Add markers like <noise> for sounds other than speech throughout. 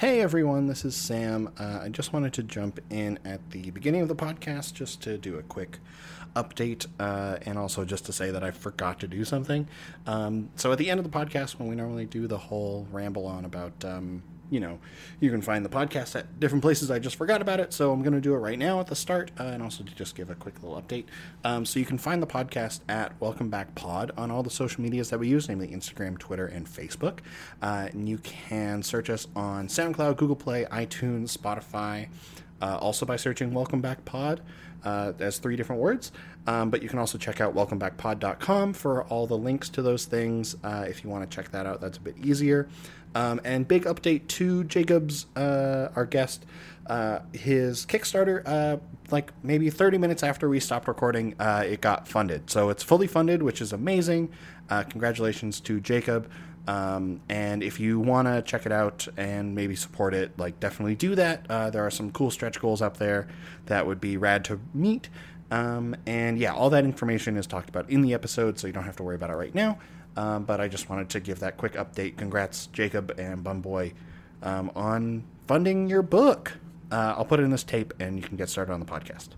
Hey everyone, this is Sam. Uh, I just wanted to jump in at the beginning of the podcast just to do a quick update uh, and also just to say that I forgot to do something. Um, so at the end of the podcast, when we normally do the whole ramble on about um, you know, you can find the podcast at different places. I just forgot about it, so I'm going to do it right now at the start, uh, and also to just give a quick little update. Um, so you can find the podcast at Welcome Back Pod on all the social medias that we use, namely Instagram, Twitter, and Facebook. Uh, and you can search us on SoundCloud, Google Play, iTunes, Spotify. Uh, also by searching Welcome Back Pod uh, as three different words. Um, but you can also check out welcomebackpod.com for all the links to those things. Uh, if you want to check that out, that's a bit easier. Um, and big update to Jacobs, uh, our guest. Uh, his Kickstarter, uh, like maybe 30 minutes after we stopped recording, uh, it got funded. So it's fully funded, which is amazing. Uh, congratulations to Jacob. Um, and if you want to check it out and maybe support it, like definitely do that. Uh, there are some cool stretch goals up there that would be rad to meet. Um, and yeah, all that information is talked about in the episode, so you don't have to worry about it right now. Um, but I just wanted to give that quick update. Congrats, Jacob and Bunboy, um, on funding your book. Uh, I'll put it in this tape and you can get started on the podcast.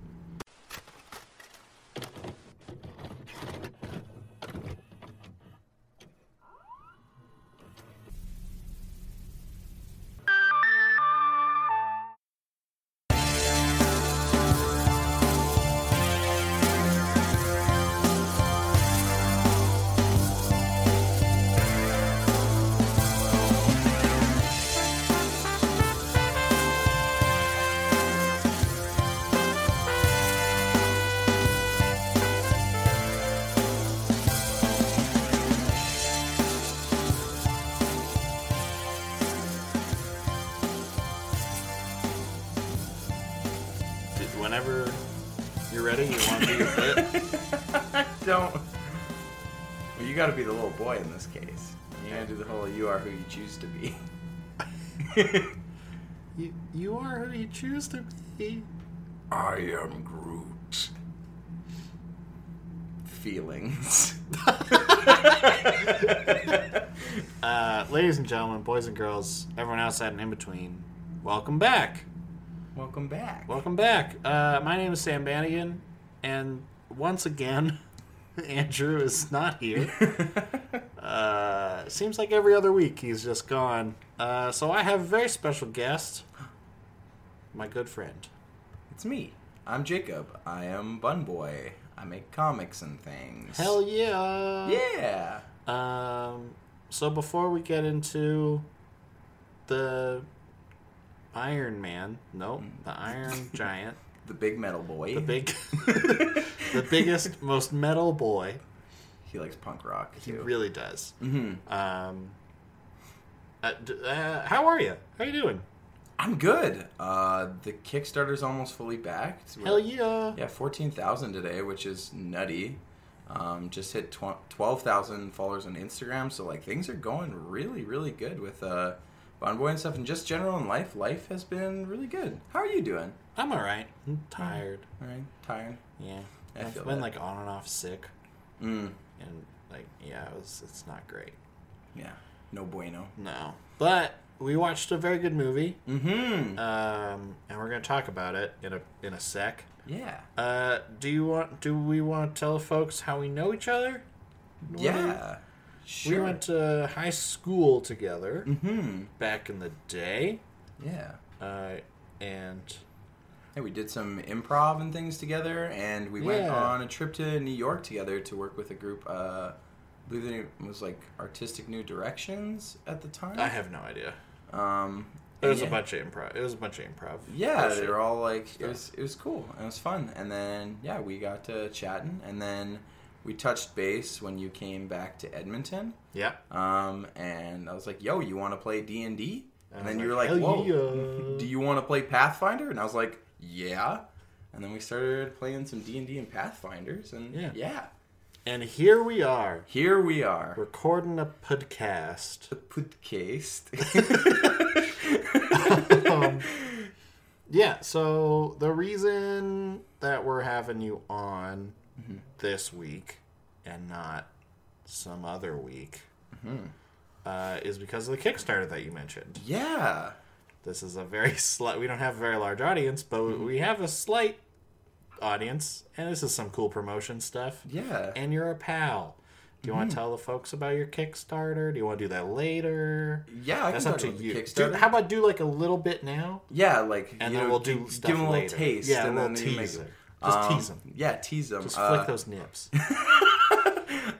Well, you got to be the little boy in this case. You gotta do the whole "you are who you choose to be." <laughs> You, you are who you choose to be. I am Groot. Feelings. <laughs> <laughs> Uh, ladies and gentlemen, boys and girls, everyone outside and in between, welcome back. Welcome back. Welcome back. Uh, my name is Sam Bannigan, and once again, <laughs> Andrew is not here. <laughs> uh, seems like every other week he's just gone. Uh, so I have a very special guest, my good friend. It's me. I'm Jacob. I am Bun Boy. I make comics and things. Hell yeah! yeah. Um, so before we get into the Iron Man, nope, the Iron <laughs> Giant, The big metal boy. the big, <laughs> <laughs> the biggest, most metal boy. He likes punk rock He too. really does. mm-hmm. Um, uh, d- uh, how are you? How are you doing? I'm good. Uh, the Kickstarter's almost fully backed. We're- Hell yeah! Yeah, fourteen thousand today, which is nutty. Um, just hit tw- twelve thousand followers on Instagram, so like things are going really, really good with uh, Bun Boy and stuff, and just general in life. Life has been really good. How are you doing? I'm all right. I'm tired. All right, tired. Yeah, I I've been that. like on and off sick, Mm, and like yeah, it was. It's not great. yeah, no bueno. No, but we watched a very good movie. Mm-hmm. um, and we're gonna talk about it in a in a sec. yeah, Uh, do you want? Do we want to tell folks how we know each other? yeah. We Sure. went to high school together Mm-hmm. back in the day, Yeah. uh, and Yeah, we did some improv and things together, and we went on a trip to New York together to work with a group. Uh, I believe it was like Artistic New Directions at the time. I have no idea. Um, It was yeah. a bunch of improv. It was a bunch of improv. Yeah, they were all like, stuff. it was it was cool and it was fun. And then yeah, we got to chatting, and then we touched base when you came back to Edmonton. Yeah. Um, and I was like, "Yo, you want to play D and D?" And was then you were like, like, "Whoa, yeah." do you want to play Pathfinder?" And I was like, "Yeah." And then we started playing some D and D and Pathfinders, and Yeah. yeah, And here we are here we are. recording a podcast. A podcast. <laughs> um, yeah, so the reason that we're having you on Mm-hmm. this week and not some other week Mm-hmm. uh, is because of the Kickstarter that you mentioned. yeah, this is a very <laughs> slight. We don't have a very large audience, but Mm-hmm. we have a slight audience, and this is some cool promotion stuff. Yeah. And you're a pal. Do you want to tell the folks about your Kickstarter? Do you want to do that later? yeah, I That's can up to you. Kickstarter. Do, how about do like a little bit now, yeah, like and you then know, we'll do give, stuff give them a little later. taste. Yeah, and a then little teaser. Just Um, tease them. Yeah, tease them. Just Uh, flick those nips. <laughs>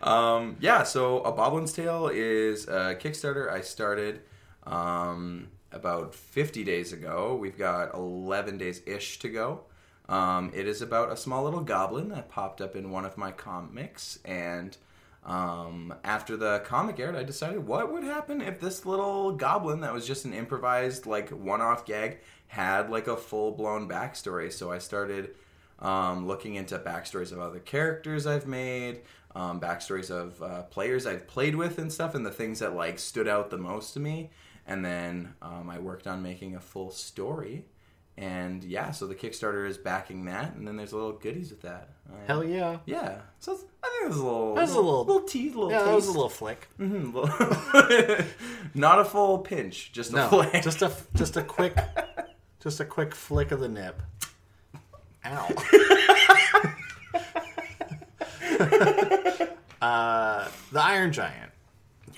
Um, yeah, so A Boblin's Tale is a Kickstarter I started um, about 50 days ago. We've got 11 days ish to go. Um, it is about a small little goblin that popped up in one of my comics. And um, after the comic aired, I decided what would happen if this little goblin that was just an improvised, like, one off gag had, like, a full blown backstory. So I started um, looking into backstories of other characters I've made, um, backstories of uh, players I've played with and stuff, and the things that like stood out the most to me. And then um, I worked on making a full story. And yeah, so the Kickstarter is backing that, and then there's a little goodies with that. Hell yeah. yeah! So it's- I think there's a little, That was a little- little tease, little Yeah, taste. that was a little flick. Mhm, little- <laughs> not a full pinch, just a No, flick. just a just a quick just a quick flick of the nip. Ow. <laughs> uh, the Iron Giant.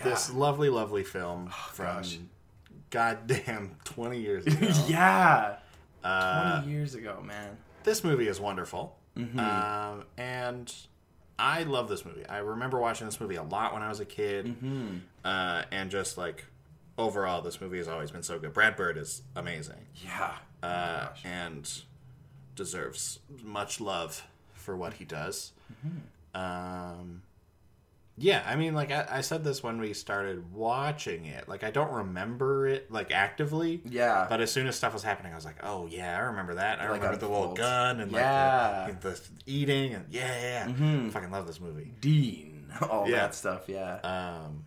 This lovely, lovely film from gosh. goddamn <laughs> twenty years <laughs> ago. yeah, Uh, twenty years ago, man. this movie is wonderful, Mm-hmm. um, and I love this movie. I remember watching this movie a lot when I was a kid, Mm-hmm. uh, and just like overall, this movie has always been so good. Brad Bird is amazing. Yeah. Oh uh, and deserves much love for what he does. Um, yeah, I mean, like I, I said this when we started watching it. Like I don't remember it like actively. Yeah. But as soon as stuff was happening, I was like, "Oh yeah, I remember that. I Like remember the little gun and Yeah. like the, the eating and yeah, yeah, yeah. I fucking love this movie." Dean, <laughs> all Yeah. that stuff. Yeah. Um,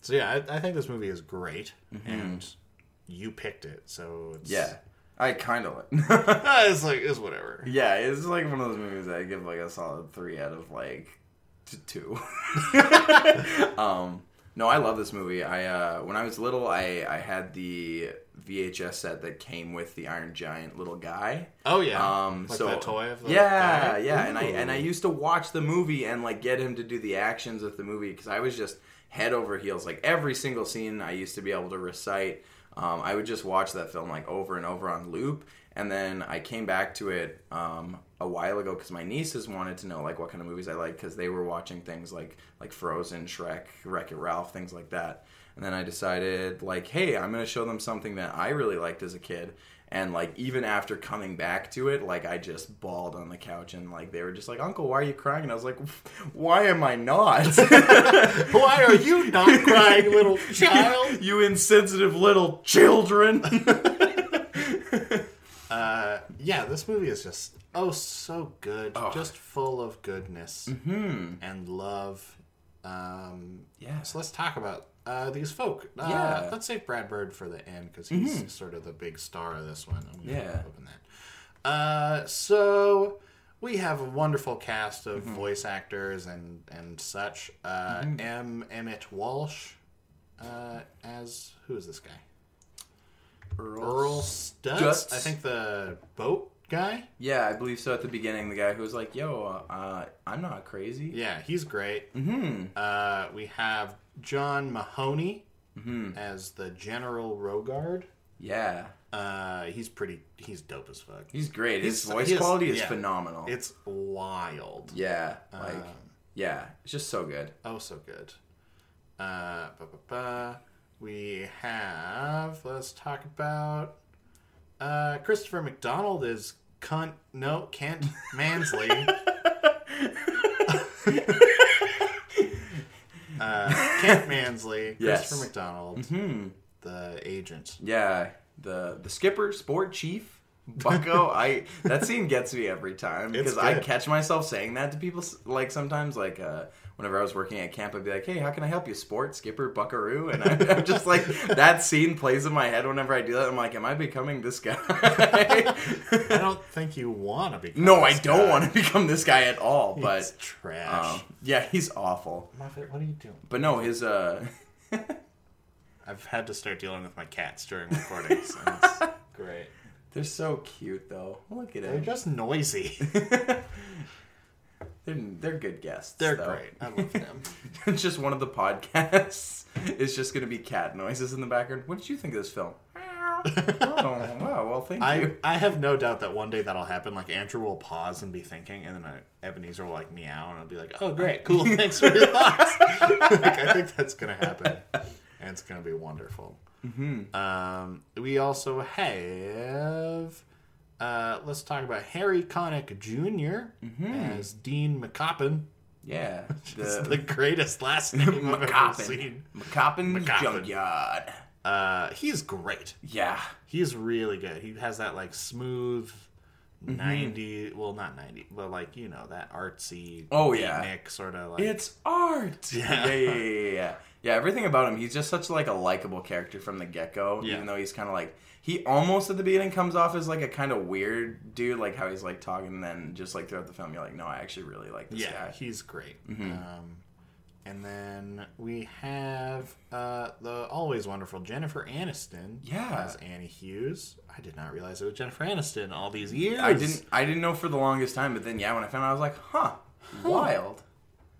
so yeah, I, I think this movie is great, and you picked it, so it's, yeah. I kind of like. <laughs> <laughs> It's like it's whatever. yeah, it's like one of those movies that I give like a solid three out of like two. <laughs> um, no, I love this movie. I uh, when I was little, I I had the VHS set that came with the Iron Giant little guy. Oh yeah, Um, like so that toy of the yeah, guy? yeah, and I and I used to watch the movie and like get him to do the actions of the movie because I was just head over heels. Like every single scene, I used to be able to recite. Um, I would just watch that film like over and over on loop, and then I came back to it um, a while ago because my nieces wanted to know like what kind of movies I like because they were watching things like like Frozen, Shrek, Wreck It Ralph, things like that. And then I decided like, hey, I'm gonna show them something that I really liked as a kid. And like even after coming back to it, like I just bawled on the couch and like they were just like, Uncle, why are you crying? And I was like, <laughs> Why am I not? <laughs> Why are you not crying, little <laughs> child? you insensitive little children. Uh, yeah, this movie is just oh so good, Oh. just full of goodness hmm. and love. Um, Yeah. so let's talk about uh, these folk. Uh, Yeah. Mm-hmm. let's save Brad Bird for the end because he's sort of the big star of this one. Yeah. open that. Uh, so we have a wonderful cast of Mm-hmm. voice actors and and such. Uh, M. Emmett Walsh uh, as who is this guy? Earl Stutz. Stutz. I think the boat guy. Yeah, I believe so. At the beginning, the guy who was like, "Yo, uh, I'm not crazy." Yeah, he's great. Hmm. Uh, we have John Mahoney Hmm. as the General Rogard. Yeah, Uh, he's pretty. He's dope as fuck. he's great. His He's- voice he is- quality is yeah. phenomenal. It's wild. yeah, like Um, yeah, it's just so good. Oh, so good. Uh, ba, ba, ba. We have. Let's talk about. Uh, Christopher McDonald is cunt. No, Kent Mansley. <laughs> uh, Kent Mansley. Yes. Christopher McDonald, Hmm. the agent. Yeah, the the skipper, sport chief, Bucko. I that scene gets me every time because I catch myself saying that to people. Like sometimes, like uh, whenever I was working at camp, I'd be like, "Hey, how can I help you, sport skipper, Buckaroo?" And I, <laughs> I'm just like that scene plays in my head whenever I do that. I'm like, "Am I becoming this guy?" I <laughs> don't think you want to be. no, I don't want to become this guy at all. But trash. um, yeah, he's awful. Muffet, what are you doing? But no, his uh <laughs> I've had to start dealing with my cats during recordings. and it's great. They're so cute though. Look at it. They're just noisy. They're they're good guests. They're though. great. I love them. <laughs> It's just one of the podcasts <laughs> is just going to be cat noises in the background. What did you think of this film? <laughs> oh wow! Well, thank I, you. I have no doubt that one day that'll happen. Like Andrew will pause and be thinking, and then I, Ebenezer will like meow, and I'll be like, "Oh, great, cool, thanks for your thoughts." like, I think that's gonna happen, and it's gonna be wonderful. Mm-hmm. Um, we also have. Uh, let's talk about Harry Connick junior Mm-hmm. as Dean McCoppin. Yeah, <laughs> the the greatest last name I've ever McCoppin, seen. McCoppin McCoppin. Junkyard. Uh, he's great. Yeah, He's really good. He has that like smooth Mm-hmm. 90 well not 90 but like you know that artsy Oh, yeah. beatnik sort of like it's art. <laughs> Yeah. yeah, yeah, yeah, yeah. Yeah, everything about him. He's just such like a likable character from the get go. Yeah. Even though he's kind of like he almost at the beginning comes off as like a kind of weird dude, like how he's like talking, and then just like throughout the film, you're like, no, I actually really like this guy. yeah guy. he's great Mm-hmm. um and then we have uh the always wonderful Jennifer Aniston Yeah. as Annie Hughes. I did not realize it was Jennifer Aniston all these years. I didn't, I didn't know for the longest time, but then yeah, when I found out, I was like, huh, wild.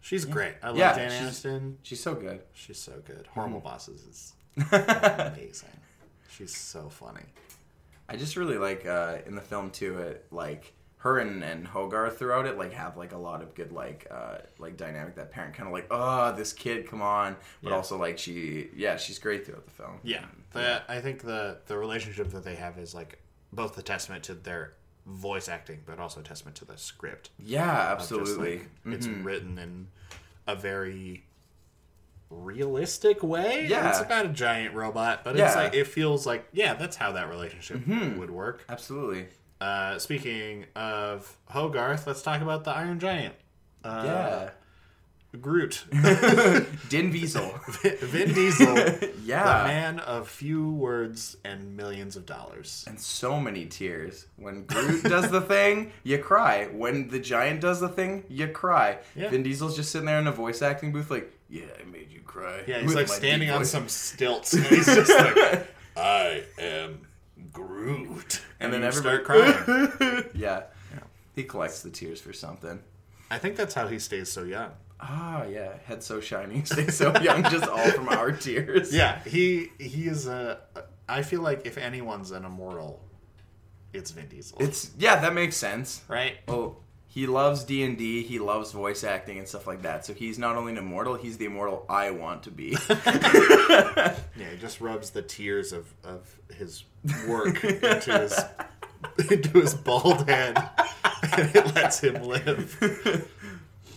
she's great. I love Yeah, Jane she's- Aniston. She's so good. she's so good. Horrible Bosses is <laughs> amazing. She's so funny. I just really like uh, in the film too. It like her and, and Hogarth throughout it like have like a lot of good like uh, like dynamic. That parent kind of like oh this kid come on, but Yeah. also like she yeah she's great throughout the film. Yeah, the, I think the the relationship that they have is like both a testament to their voice acting, but also a testament to the script. Yeah, absolutely. like, It's Mhm. written in a very realistic way. Yeah. it's about a giant robot, but it's Yeah. like it feels like yeah, that's how that relationship Mhm. would work. absolutely. Uh, speaking of Hogarth, let's talk about the Iron Giant. Uh, yeah, Groot, <laughs> <laughs> Din Diesel. Vin Diesel, <laughs> yeah. the man of few words and millions of dollars. and so many tears. When Groot does the thing, you cry. When the giant does the thing, you cry. Yeah. Vin Diesel's just sitting there in a voice acting booth, like, yeah, I made you cry. Yeah, he's With like standing on voice." some stilts, and he's just like, "I am Groot," and then you everybody start crying. <laughs> yeah. He collects the tears for something. I think that's how he stays so young. Ah, yeah, head so shiny, <laughs> stay so young, just all from our <laughs> tears. Yeah, he he is a. I feel like if anyone's an immortal, it's Vin Diesel, it's yeah, that makes sense. right? Oh, he loves D and D. He loves voice acting and stuff like that. So he's not only an immortal, he's the immortal I want to be. Just rubs the tears of of his work into his into his bald head, and it lets him live.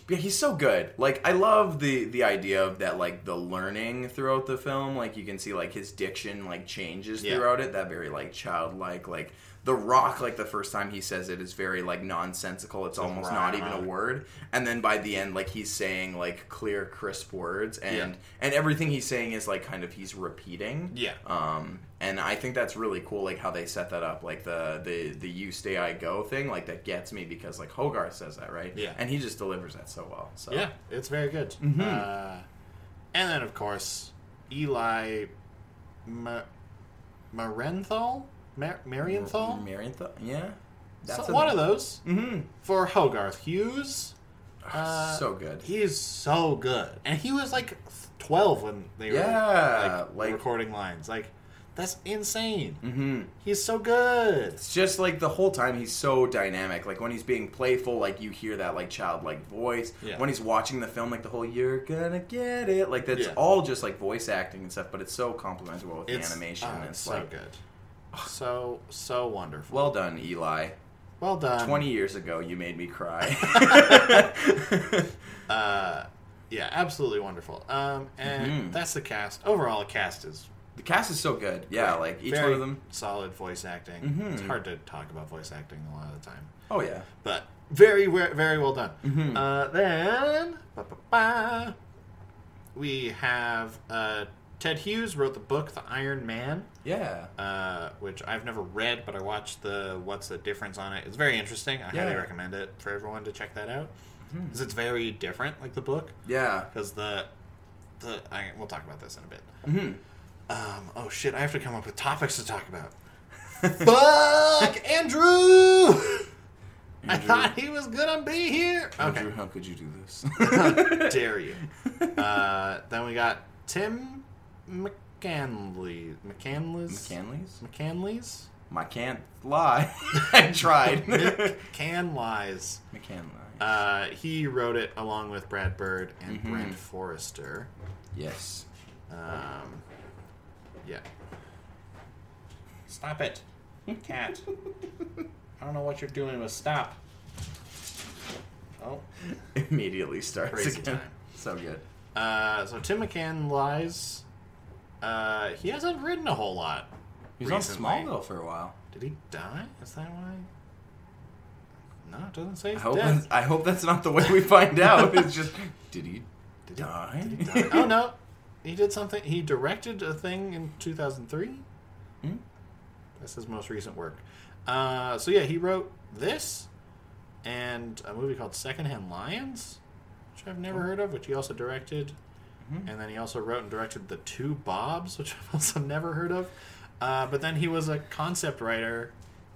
yeah, he's so good. Like I love the the idea of that, like the learning throughout the film. Like you can see like his diction like changes Yeah. throughout it. That very like childlike like. The Rock, like the first time he says it, is very like nonsensical. It's almost not even a word. And then by the end, like he's saying like clear, crisp words, and Yeah. and everything he's saying is like kind of he's repeating. Yeah. Um, and I think that's really cool, like how they set that up, like the the the you stay I go thing, like that gets me because like Hogarth says that, right? Yeah. And he just delivers that so well. So Yeah, it's very good. Mm-hmm. Uh, and then, of course, Eli Ma- Marenthal? Mar- Marienthal? Marienthal, yeah, So, one of those Mm-hmm. for Hogarth Hughes. Uh, so good. He's so good. And he was like 12 when they were Yeah, like, like- recording lines. Like, that's insane. Mm-hmm. He's so good. It's just like the whole time he's so dynamic. Like when he's being playful, like you hear that like childlike voice. Yeah. When he's watching the film, like the whole "you're gonna get it," like that's Yeah. all just like voice acting and stuff. But it's so complementary with It's the animation. oh, and it's it's so like, good. So, so wonderful. well done, Eli. well done. Twenty years ago, you made me cry. <laughs> <laughs> Uh, yeah, absolutely wonderful. Um, and Mhm. that's the cast. Overall, the cast is the cast is so good. Yeah, like each very one of them. solid voice acting. Mhm. It's hard to talk about voice acting a lot of the time, Oh yeah. but very, very well done. Mhm. Uh, then we have uh, Ted Hughes wrote the book The Iron Man, Yeah. uh, which I've never read, but I watched the What's the Difference on it. It's very interesting. I highly recommend it for everyone to check that out because it's very different, like the book. Yeah. because the the I, we'll talk about this in a bit. hmm Um, oh shit! I have to come up with topics to talk about. <laughs> Fuck Andrew! <laughs> I thought he was gonna be here. Okay, Andrew, how could you do this? <laughs> dare you? Uh, then we got Tim McCanley. McCanlies. McCanlies? McCanlies. I can't lie. <laughs> I tried. <laughs> McCanlies. McCanley. Uh, he wrote it along with Brad Bird and Mhm. Brent Forrester. yes. Um, yeah. Stop it, cat. I don't know what you're doing, but stop. Oh. <laughs> Immediately starts Crazy again. time. So good. Uh, so Tim McCanlies. Uh, he hasn't written a whole lot. He was recently. on Smallville for a while. Did he die? Is that why? No, it doesn't say I hope, dead. that's, I hope that's not the way we find out. <laughs> It's just, did he Did he- die? did he <laughs> die? oh no, he did something. He directed a thing in 2003. Hmm? That's his most recent work. Uh, so yeah, he wrote this and a movie called Secondhand Lions, which I've never heard of, which he also directed. Mhm. And then he also wrote and directed The Two Bobs, which <laughs> I've also never heard of. Uh, but then he was a concept writer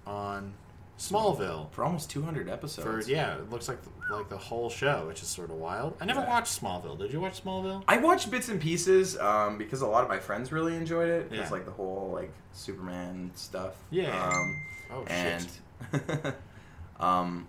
on Smallville. For almost 200 For episodes. yeah, it looks like like the whole show, which is sort of wild. I never Yeah. watched Smallville. Did you watch Smallville? I watched bits and pieces um, because a lot of my friends really enjoyed it. It's Yeah. like the whole like Superman stuff. Yeah. Um, Oh and shit! <laughs> um,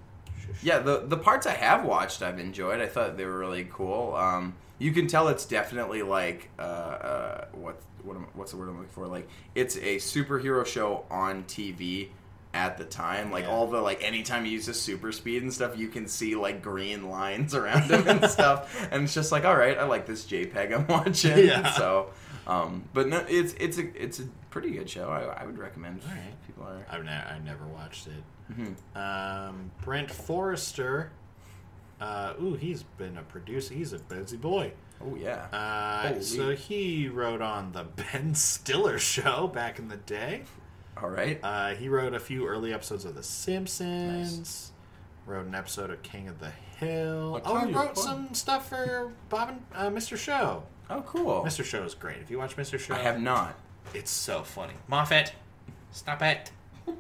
yeah, the the parts I have watched, I've enjoyed. I thought they were really cool. Um, you can tell it's definitely like uh, uh, what what am, what's the word I'm looking for? Like it's a superhero show on TV at the time. Like Yeah. all the like anytime he uses super speed and stuff, you can see like green lines <laughs> around him and <laughs> stuff. And it's just like, all right, I like this JPEG I'm <laughs> watching. Yeah. So, um, but no, it's it's a it's a pretty good show. I, I would recommend. All right. if People are. I've ne- I never watched it. Mhm. Um, Brent Forrester. Uh, ooh, he's been a producer. He's a busy boy. Oh yeah. Uh, so he wrote on the <laughs> Ben Stiller show back in the day. all right. Uh, he wrote a few early episodes of The Simpsons. Wrote an episode of King of the Hill. Oh, he wrote fun? some stuff for Bob and uh, Mr. Show. Oh, cool. Mr. Show is great. If you watch Mr. Show, I have not. it's so funny. Moffat, stop it. <laughs>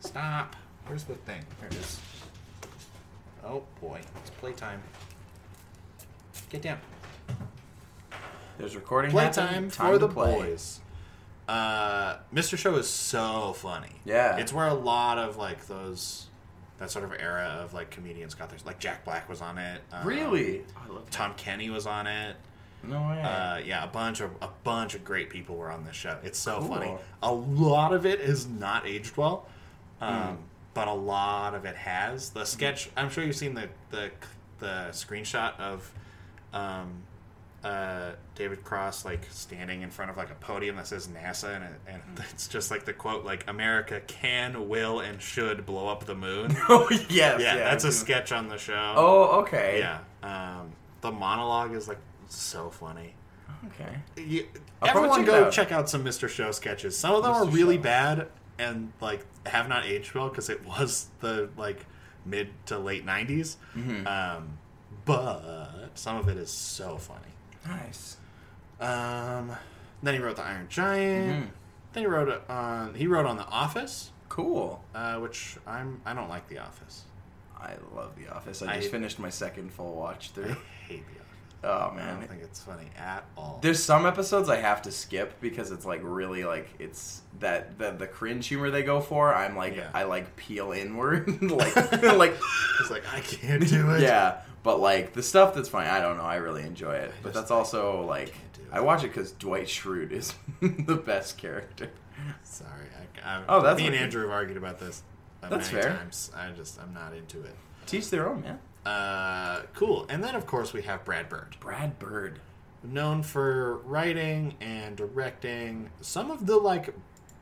Stop. Where's the thing? There it is. Oh boy, it's playtime. Get down. There's recording Playtime happening. for Time the play. boys. Uh, Mr. Show is so funny. Yeah. It's where a lot of like those that sort of era of like comedians got theirs. Like Jack Black was on it. Um, Really? I love Tom Kenny was on it. No way. Uh, yeah, a bunch of a bunch of great people were on this show. It's so Cool. funny. A lot of it is not aged well, um, Hmm. But a lot of it has. The sketch. I'm sure you've seen the the the screenshot of um, uh, David Cross like standing in front of like a podium that says NASA, and, it, and Hmm. it's just like the quote like America can, will, and should blow up the moon. <laughs> oh yes. yeah, Yeah, that's a sketch on the show. Oh okay. yeah. Um, the monologue is like so funny. Okay. You, everyone go check out some Mr. Show sketches. Some of them are really Show. bad and like have not aged well because it was the like mid to late 90s. Mhm. Um, but some of it is so funny. Nice. Um, then he wrote The Iron Giant. Mhm. Then he wrote it on he wrote on The Office, Cool. uh, which I'm I don't like The Office. I love The Office. I I- just finished my second full watch I through. hate The Oh I don't think it's funny at all. There's some episodes I have to skip because it's like really like it's that the the cringe humor they go for. I'm like Yeah. I like peel inward <laughs> like <laughs> <laughs> like It's like I can't do it. yeah. But like the stuff that's funny, I don't know. I really enjoy it. I but that's also like can't do it. I watch it because Dwight Schrute is the best character. Sorry. I, I, Oh, that's me and. Andrew have argued about this. That's fair. Times. I just I'm not into it. Teach their own, man. Uh, cool. And then of course we have Brad Bird, Brad Bird. known for writing and directing some of the like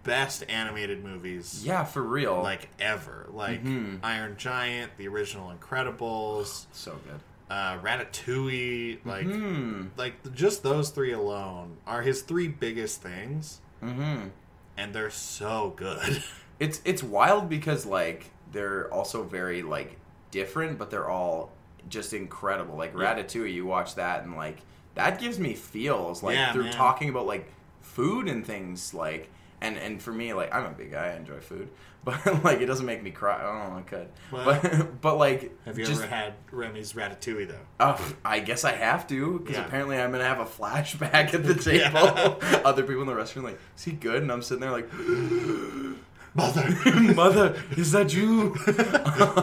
best animated movies Yeah, for real. like ever. Like Mhm. Iron Giant, the original Incredibles, <sighs> so good. uh, Ratatouille. Like hmm. like just those three alone are his three biggest things, hmm and they're so good. <laughs> It's it's wild because like they're also very like different, but they're all just incredible. Like. Ratatouille, you watch that and like that gives me feels like Yeah, through man. talking about like food and things like and and for me like I'm a big guy I enjoy food <laughs> but like it doesn't make me cry i don't I could Well, but <laughs> but like Have you just, ever had Remy's ratatouille though? Oh, I guess I have to because Yeah. apparently I'm gonna have a <laughs> flashback at the table. Yeah. Other people in the restaurant like, is he good? And I'm sitting there like, <gasps> Mother. mother, is that you?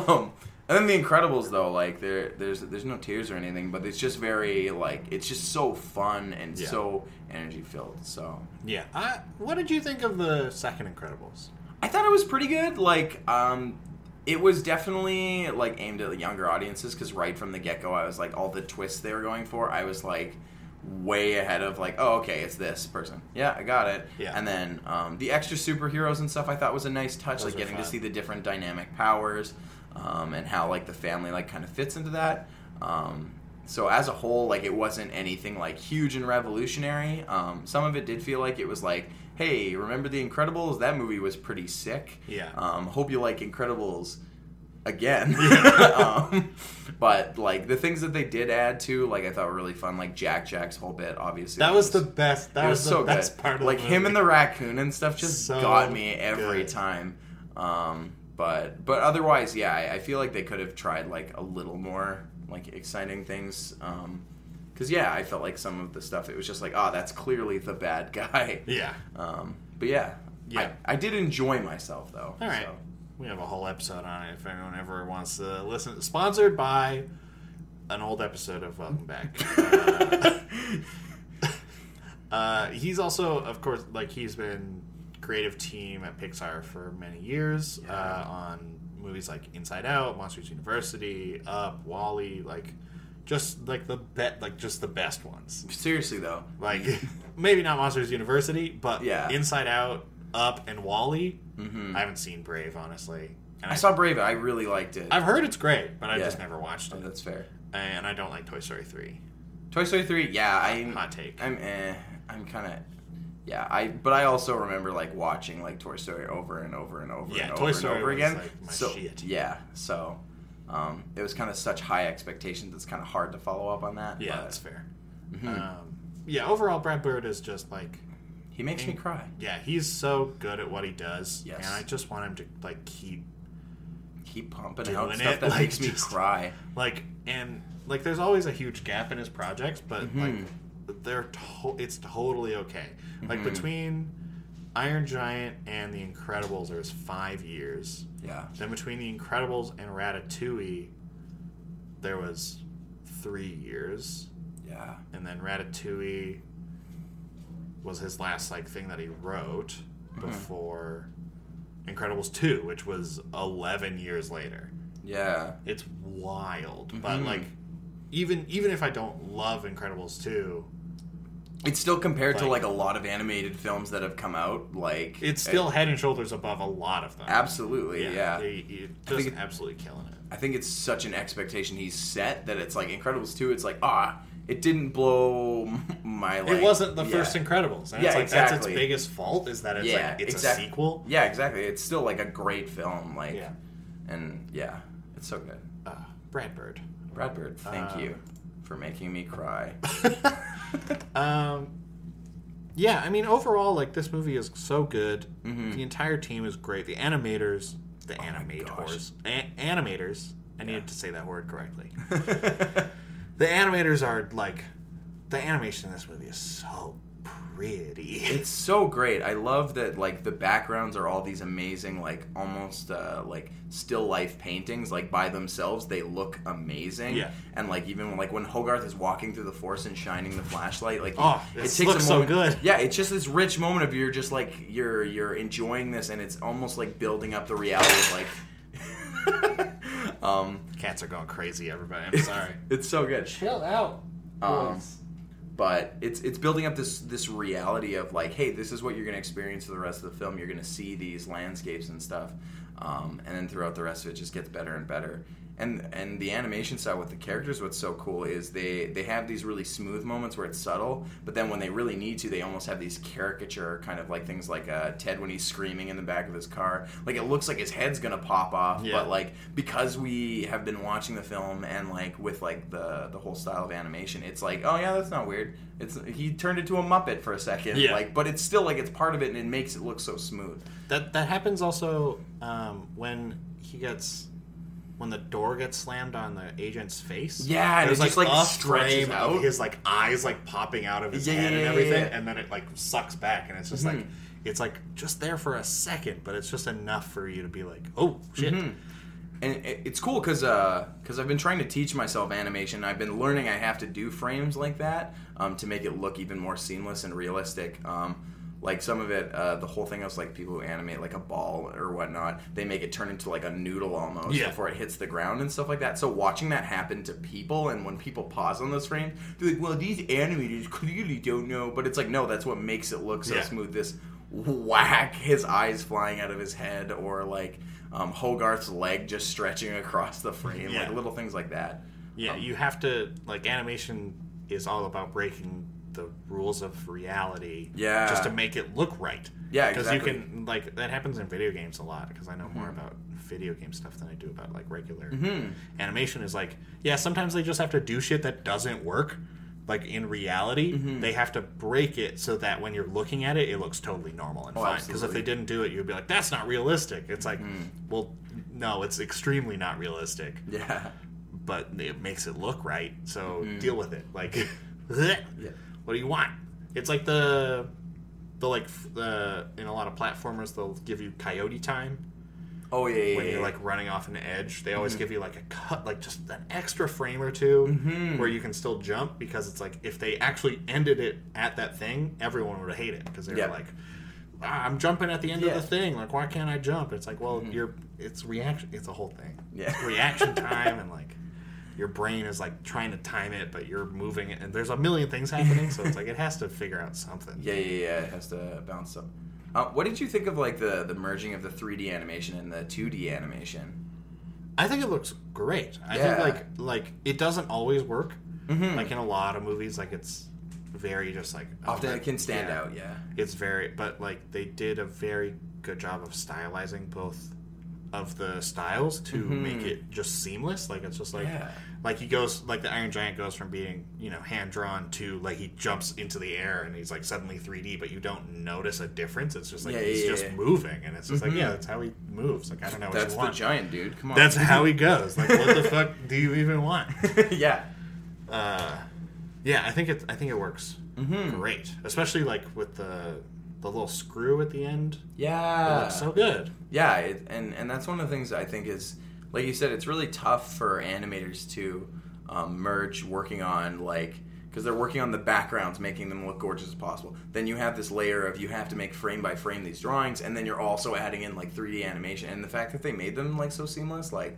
um, and then the Incredibles though, like there, there's there's no tears or anything, but it's just very like it's just so fun and Yeah. so energy filled. So yeah. I, what did you think of the second Incredibles? I thought it was pretty good. Like, um, it was definitely like aimed at the younger audiences because right from the get go, I was like, all the twists they were going for, I was like way ahead of like, oh, okay, it's this person. Yeah, I got it. Yeah. And then um, the extra superheroes and stuff, I thought was a nice touch, Those like getting to see the different dynamic powers um, and how like the family like kind of fits into that. Um, so as a whole, like it wasn't anything like huge and revolutionary. Um, some of it did feel like it was like, hey, remember the Incredibles? That movie was pretty sick. Yeah. Um, hope you like Incredibles again. <laughs> <laughs> um, but like the things that they did add to, like I thought were really fun. Like Jack Jack's whole bit, obviously. That was the best. That was, was, the so best good. part of like him and the raccoon and stuff just So got me every good. time. Um, but but otherwise, yeah, I, I feel like they could have tried like a little more like exciting things. Um, because yeah, I felt like some of the stuff it was just like, oh, that's clearly the bad <laughs> guy. Yeah. Um, but yeah, Yeah. I, I did enjoy myself though. All right. so. We have a whole episode on it if anyone ever wants to listen. Sponsored by an old episode of Welcome Back. <laughs> Uh, <laughs> uh, he's also, of course, like he's been creative team at Pixar for many years Yeah. uh, on movies like Inside Out, Monsters University, Up, WALL-E, like just like the bet, like just the best ones. Seriously though, Like <laughs> maybe not Monsters University, but Yeah. Inside Out, Up, and WALL-E. Mhm. I haven't seen Brave, honestly. And I saw Brave. I really liked it. I've heard it's great, but I Yeah. just never watched Oh, it. that's fair. And I don't like Toy Story three. Toy Story three. Yeah, I'm. Hot take. I'm. Eh, I'm kind of. Yeah, I. But I also remember like watching like Toy Story over and over and over Yeah, and Toy over Story and over again. like, so shit. yeah, so um, it was kind of such high expectations. It's kind of hard to follow up on that. yeah, but that's fair. Mhm. Um, yeah, overall, Brad Bird is just like, he makes me cry. yeah, he's so good at what he does, Yes. and I just want him to like keep Keep pumping out it, stuff that <laughs> like, makes me just- cry. like and like there's always a huge gap in his projects, but Mhm. like they're to- it's totally okay. Like Mhm. between Iron Giant and The Incredibles, there's five years. Yeah. Then between The Incredibles and Ratatouille, there was three years, Yeah. and then Ratatouille was his last like thing that he wrote Mm-hmm. before Incredibles two, which was eleven years later. Yeah. It's wild, but Mhm. like even even if I don't love Incredibles two, It's still compared to Like- like a lot of animated films that have come out. Like it's still head and shoulders above a lot of them. absolutely yeah. they, it I just absolutely killing it. I think it's such an expectation he's set that it's like Incredibles 2, it's like, ah, it didn't blow my like it wasn't the yeah. first Incredibles. And Yeah, it's like that's its biggest fault is that it's Yeah, like it's a sequel. Yeah, exactly. It's still like a great film, like Yeah. and yeah, it's so good. Uh, Brad Bird. Brad Bird, thank Uh, you for making me cry. <laughs> um, yeah, I mean, overall, like this movie is so good. Mhm. The entire team is great. The animators, the Oh animators, a- animators. I needed Yeah. to say that word correctly. <laughs> The animators are like, the animation in this movie is so pretty. It's so great. I love that like the backgrounds are all these amazing like almost uh, like still life paintings like by themselves they look amazing. Yeah. And like even like when Hogarth is walking through the forest and shining the flashlight like Oh, it this takes looks a so good. Yeah, it's just this rich moment of you're just like you're you're enjoying this and it's almost like building up the reality of like <laughs> um Cats are going crazy, everybody. I'm sorry. <laughs> it's so good. Chill out. Um, boys. But it's it's building up this this reality of like, hey, this is what you're going to experience for the rest of the film. You're going to see these landscapes and stuff, um, and then throughout the rest of it, just gets better and better. And and the animation style with the characters what's so cool is they they have these really smooth moments where it's subtle but then when they really need to they almost have these caricature kind of like things like uh, ted when he's screaming in the back of his car like it looks like his head's gonna pop off Yeah. but like because we have been watching the film and like with like the the whole style of animation it's like oh yeah that's not weird it's he turned into a muppet for a second Yeah. like but it's still like it's part of it and it makes it look so smooth That that happens also um, when he gets when the door gets slammed on the agent's face. Yeah, and there's it just, like, a stretches frame out. of his like eyes like popping out of his Yeah, head yeah, and everything, yeah. and then it like sucks back, and it's just like it's like just there for a second, but it's just enough for you to be like, oh shit. and it's cool because because I've been trying to teach myself animation. I've been learning I have to do frames like that um, to make it look even more seamless and realistic. Um, like some of it, uh, the whole thing is like people who animate like a ball or whatnot. They make it turn into like a noodle almost Yeah. before it hits the ground and stuff like that. So watching that happen to people, and when people pause on those frames, they're like, "Well, these animators clearly don't know." But it's like, no, that's what makes it look so Yeah. smooth. This whack, his eyes flying out of his head, or like um, Hogarth's leg just stretching across the frame, Yeah. like little things like that. Yeah, you have to like animation is all about breaking the rules of reality. Yeah. just to make it look right. Yeah, because exactly. you can like that happens in video games a lot because I know more about video game stuff than I do about like regular Mm-hmm. animation. Is like yeah, sometimes they just have to do shit that doesn't work. Like in reality, Mm-hmm. they have to break it so that when you're looking at it, it looks totally normal and Oh, fine. Because if they didn't do it, you'd be like, "That's not realistic." It's like, Mm-hmm. well, no, it's extremely not realistic Yeah, but it makes it look right. So Mm-hmm. deal with it. Like, <laughs> what do you want? It's like the the like the in a lot of platformers they'll give you coyote time oh yeah, yeah, when yeah. you're like running off an edge. They Mm-hmm. always give you like a cut, like just an extra frame or 2 Mm-hmm. where you can still jump because it's like if they actually ended it at that thing, everyone would hate it because they Yep. were like. "Ah, I'm jumping at the end Yeah. Mm-hmm. of the thing. Like, why can't I jump? It's like, well, you're. It's reaction. It's a whole thing. Yeah. It's reaction <laughs> time and like your brain is like trying to time it, but you're moving it, and there's a million things happening. so it's like it has to figure out something. yeah, yeah, yeah. It has to bounce up. Uh, what did you think of like the the merging of the 3D animation and the 2D animation? I think it looks great. I Yeah. think like like it doesn't always work. Mhm. Like in a lot of movies, like it's very just like Often it can stand yeah. out. Yeah. It's very, but like they did a very good job of stylizing both of the styles to Mhm. make it just seamless. Like it's just like Yeah. Like he goes like the Iron Giant goes from being you know hand drawn to like he jumps into the air and he's like suddenly 3D, but you don't notice a difference. It's just like Yeah, he's yeah, just yeah. moving, and it's just Mhm. like yeah, that's how he moves. Like I don't know what That's you the want. giant dude. Come on. That's how he <laughs> goes. Like, what the fuck do you even want? <laughs> yeah. Uh, yeah, I think it. I think it works mm-hmm. great, especially like with the the little screw at the end. It Yeah. looks so good. Yeah, it, and and that's one of the things I think is, like you said, it's really tough for animators to um, merge working on like because they're working on the backgrounds, making them look gorgeous as possible. Then you have this layer of you have to make frame by frame these drawings, and then you're also adding in like 3D animation, and the fact that they made them like so seamless, like.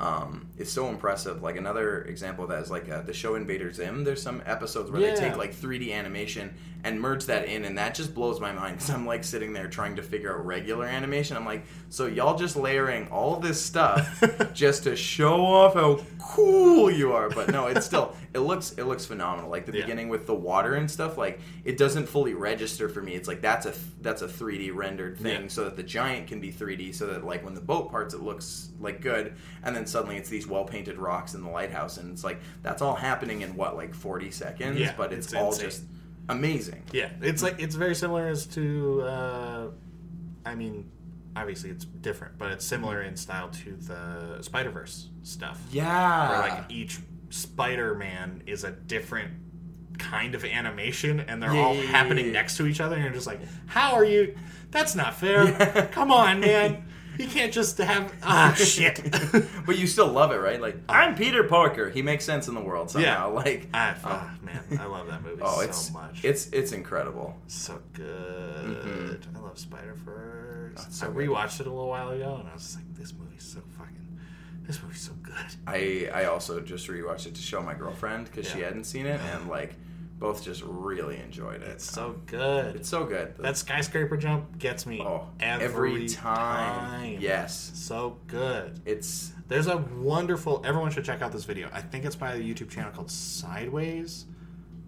Um, is so impressive. Like another example of that is like uh, the show Invader Zim. There's some episodes where Yeah. they take like 3D animation and merge that in, and that just blows my mind because I'm like sitting there trying to figure out regular animation. I'm like, so y'all just layering all this stuff <laughs> just to show off how cool you are, but no, it's still it looks it looks phenomenal. Like the Yeah. beginning with the water and stuff, like it doesn't fully register for me. It's like that's a that's a 3D rendered thing, Yeah. so that the giant can be 3D, so that like when the boat parts, it looks like good, and then suddenly it's these well painted rocks in the lighthouse, and it's like that's all happening in what like 40 seconds, Yeah, but it's, it's all insane. just amazing. Yeah, it's like it's very similar as to. Uh, I mean, obviously it's different, but it's similar in style to the Spider Verse stuff. Yeah, where like each Spider-Man is a different kind of animation, and they're Yeah, all yeah, happening yeah. next to each other, and you're just like, how are you? That's not fair. <laughs> Come on, man. You can't just have <laughs> ah shit. <laughs> but you still love it, right? Like I'm Peter Parker. He makes sense in the world somehow. Yeah. Like ah, ah, man, I love that movie oh, so it's much. it's it's incredible. so good. I love Spider Verse. Oh, so I good. rewatched it a little while ago, and I was just like, this movie's so fucking. This movie's so good. I I also just rewatched it to show my girlfriend because she hadn't seen it, and like both just really enjoyed it. It's so good. It's so good. that skyscraper jump gets me oh, every, time. time. Yes, So good. it's There's a wonderful. Everyone should check out this video. I think it's by a YouTube channel called Sideways.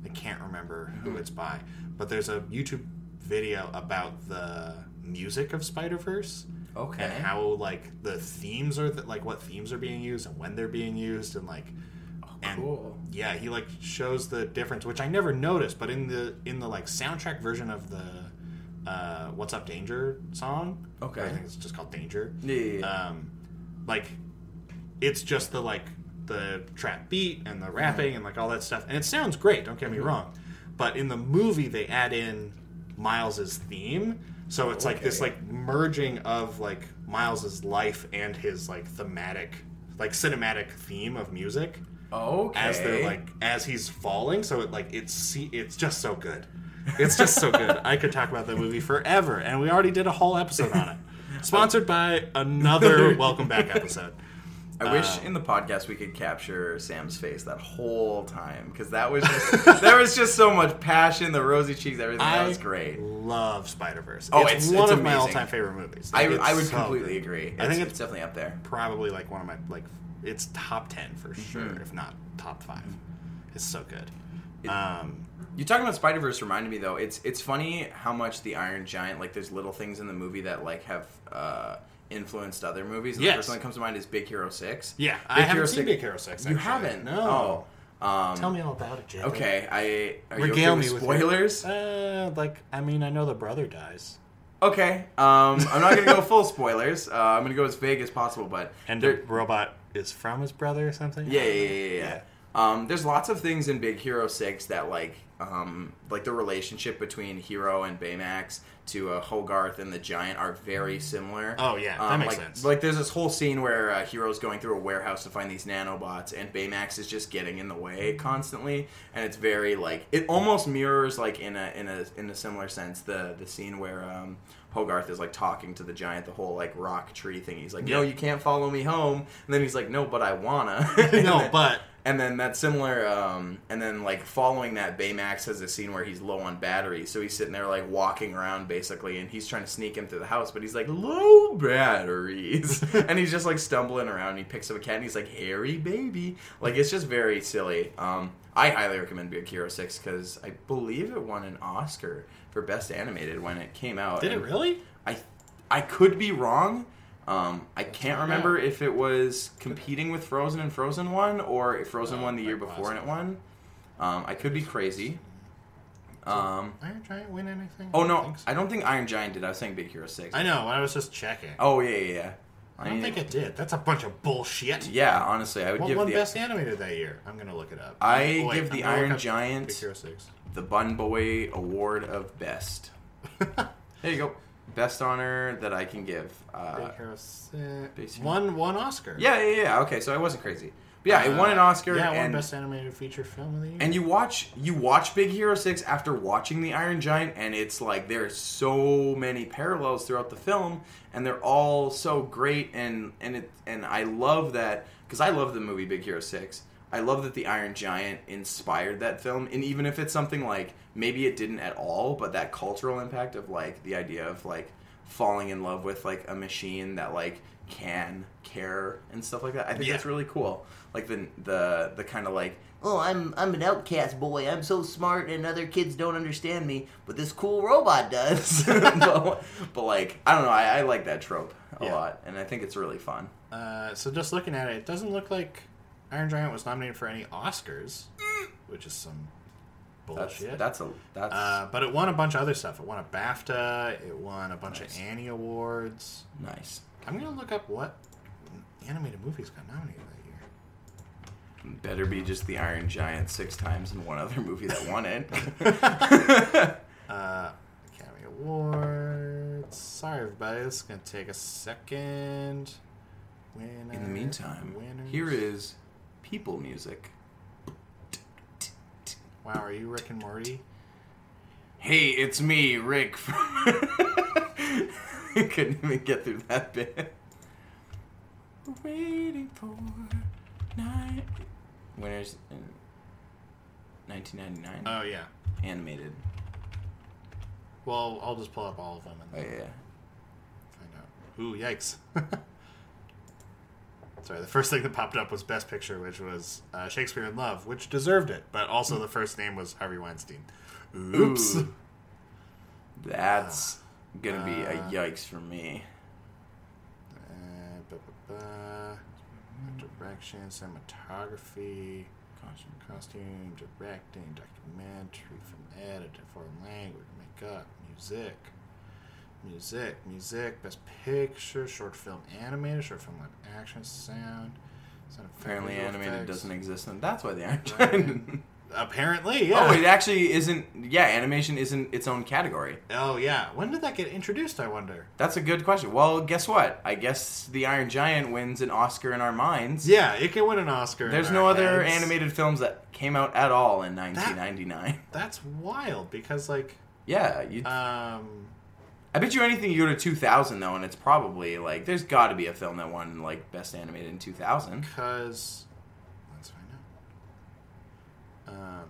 I can't remember who hmm. it's by, but there's a YouTube video about the music of Spider Verse okay. and how like the themes are th- like what themes are being used and when they're being used and like and cool. yeah he like shows the difference which i never noticed but in the in the like soundtrack version of the uh what's up danger song Okay. i think it's just called danger Yeah, yeah, yeah. um like it's just the like the trap beat and the rapping and like all that stuff and it sounds great don't get me wrong but in the movie they add in miles's theme so it's like this like merging of like miles's life and his like thematic like cinematic theme of music okay. as they're like as he's falling so it like it's see it's just so good. It's just so good. I could talk about that movie forever and we already did a whole episode on it. <laughs> Sponsored by another welcome back episode I wish uh, in the podcast we could capture Sam's face that whole time because that was just <laughs> there was just so much passion, the rosy cheeks, everything. That was great. love spider verse Oh, it's, it's- one it's of my all-time favorite movies I, Like, it's I would so completely good. agree. I think it's, it's- definitely up there. probably like one of my like it's top 10 for Mm-hmm. sure if not top 5 it's so good um You talking about Spider Verse reminded me though. It's it's funny how much the Iron Giant like there's little things in the movie that like have uh, influenced other movies. And Yes. The first one that comes to mind is Big Hero Six. yeah i Big haven't Hero seen 6 big hero 6 You haven't? no Oh. Um, tell me all about it Jacob. Okay, I are you Regale okay me with with spoilers? Uh, like I mean, I know the brother dies, Okay, um, I'm not gonna go full spoilers. Uh, I'm gonna go as vague as possible, but and there- the robot is from his brother or something. Yeah, yeah, yeah, yeah. yeah. Um, there's lots of things in Big Hero Six that like, um, like the relationship between Hero and Baymax to uh, Hogarth and the Giant are very similar. Oh, yeah, that um, makes like, sense. Like there's this whole scene where uh, Hero's going through a warehouse to find these nanobots, and Baymax is just getting in the way constantly, and it's very like it almost mirrors like in a in a in a similar sense the the scene where. Um, Hogarth is like talking to the giant, the whole like rock tree thing. He's like, "No, Yeah. you can't follow me home." And then he's like, "No, but I wanna." <laughs> <laughs> no, but And then that similar, um, and then like following that, Baymax has a scene where he's low on battery, so he's sitting there like walking around basically, and he's trying to sneak him through the house, but he's like low batteries, <laughs> and he's just like stumbling around. And he picks up a cat, and he's like hairy baby, like it's just very silly. Um, I highly recommend Big Hero Six because I believe it won an Oscar for Best Animated when it came out. did it really? I I could be wrong. Um, I can't remember if it was competing with Frozen and Frozen won, or if Frozen Oh, won the year before and it won. Um, I could be crazy. Um, Iron Giant win anything? oh I no, don't think so. I don't think Iron Giant did. I was saying Big Hero Six. I know. I was just checking. Oh yeah, yeah, yeah. I don't mean, think it did. That's a bunch of bullshit. Yeah, honestly, I would What give won the Best Animated that year? I'm gonna look it up. I give the Iron Giant- Big Hero Six. the Bun Boy Award of Best. <laughs> There you go. Best honor that I can give. Uh, Big Hero Six. One one Oscar. yeah, yeah, yeah. Okay, so I wasn't crazy. But yeah, it won an Uh, Oscar. Yeah, it won and Best Animated Feature Film of the Year. And you watch you watch Big Hero 6 after watching The Iron Giant and it's like there's so many parallels throughout the film and they're all so great and and it and I love that cuz I love the movie Big Hero 6. I love that The Iron Giant inspired that film and even if it's something like maybe it didn't at all but that cultural impact of like the idea of like falling in love with like a machine that like can care and stuff like that. I think Yeah. that's really cool. Like the the the kind of like Oh, I'm I'm an outcast boy. I'm so smart, and other kids don't understand me, but this cool robot does. <laughs> but, but like I don't know, I, I like that trope a Yeah. lot, and I think it's really fun. Uh, so just looking at it, it doesn't look like Iron Giant was nominated for any Oscars, which is some That's bullshit. that's a that's uh, but it won a bunch of other stuff. It won a BAFTA. It won a bunch Nice. of Annie Awards. nice. I'm gonna look up what animated movies got nominated that year. Better be just the Iron Giant six times and one other <laughs> movie that won it. <laughs> Uh, Academy Awards. Sorry, everybody. This is gonna take a second. Winner, In the meantime, winners. here is people music. Wow, are you Rick and Morty? Hey, it's me, Rick. <laughs> Couldn't even get through that bit. Waiting for night. Winners. in 1999. Oh yeah. Animated. Well, I'll just pull up all of them and Oh yeah. find out. Ooh, yikes. <laughs> Sorry, the first thing that popped up was Best Picture, which was uh, Shakespeare in Love, which deserved it, but also the first name was Harvey Weinstein. Oops. Ooh. That's gonna be a Uh, yikes for me. Uh. Direction, cinematography, costume, costume, directing, documentary, film editing, foreign language, makeup, music, music, music, best picture, short film animated, short film live action, sound. sound Apparently, animated effects. doesn't exist, and that's why they aren't Right. Apparently, yeah. Oh, it actually isn't. Yeah, animation isn't its own category. Oh, yeah. When did that get introduced? I wonder. That's a good question. Well, guess what? I guess the Iron Giant wins an Oscar in our minds. Yeah, it can win an Oscar. in There's no other heads. animated films that came out at all in 1999. That's wild because, like, Yeah, you, um, I bet you anything you go to 2000 though, and it's probably like there's got to be a film that won like best animated in 2000. because let's find out. Um,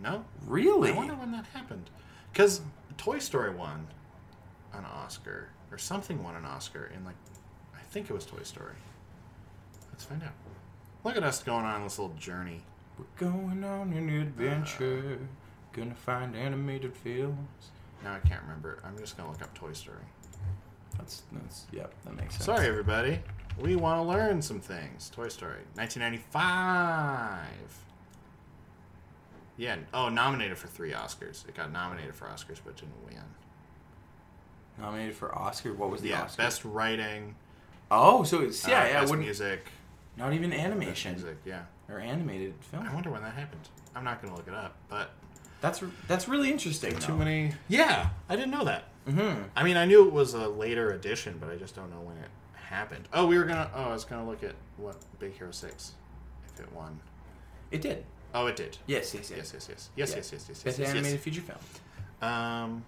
no, Really? I wonder when that happened. Because Toy Story won an Oscar or something won an Oscar in like, I think it was Toy Story. Let's find out. Look at us going on this little journey. We're going on an adventure, gonna find animated films. Now I can't remember. I'm just gonna look up Toy Story. That's that's yep, that makes sense. Sorry, everybody. We want to learn some things. Toy Story, 1995. Yeah. Oh, nominated for three Oscars. It got nominated for Oscars, but didn't win. Nominated for Oscar. What was the yeah. Oscar? Best writing. Oh, so it's yeah, uh, yeah. Best Wouldn't, music. not even Best animation music. Yeah. or animated film. I wonder when that happened. I'm not gonna look it up, but That's that's really interesting. too though. many. Yeah, I didn't know that. Mm-hmm. I mean, I knew it was a later edition, but I just don't know when it happened. Oh, we were gonna. Oh, I was gonna look at what Big Hero Six, if it won. It did. Oh, it did. Yes, yes, yes. Yes, yes, yes, yes, Yeah. yes, yes, yes, Best yes, yes, animated feature film. yes. Um,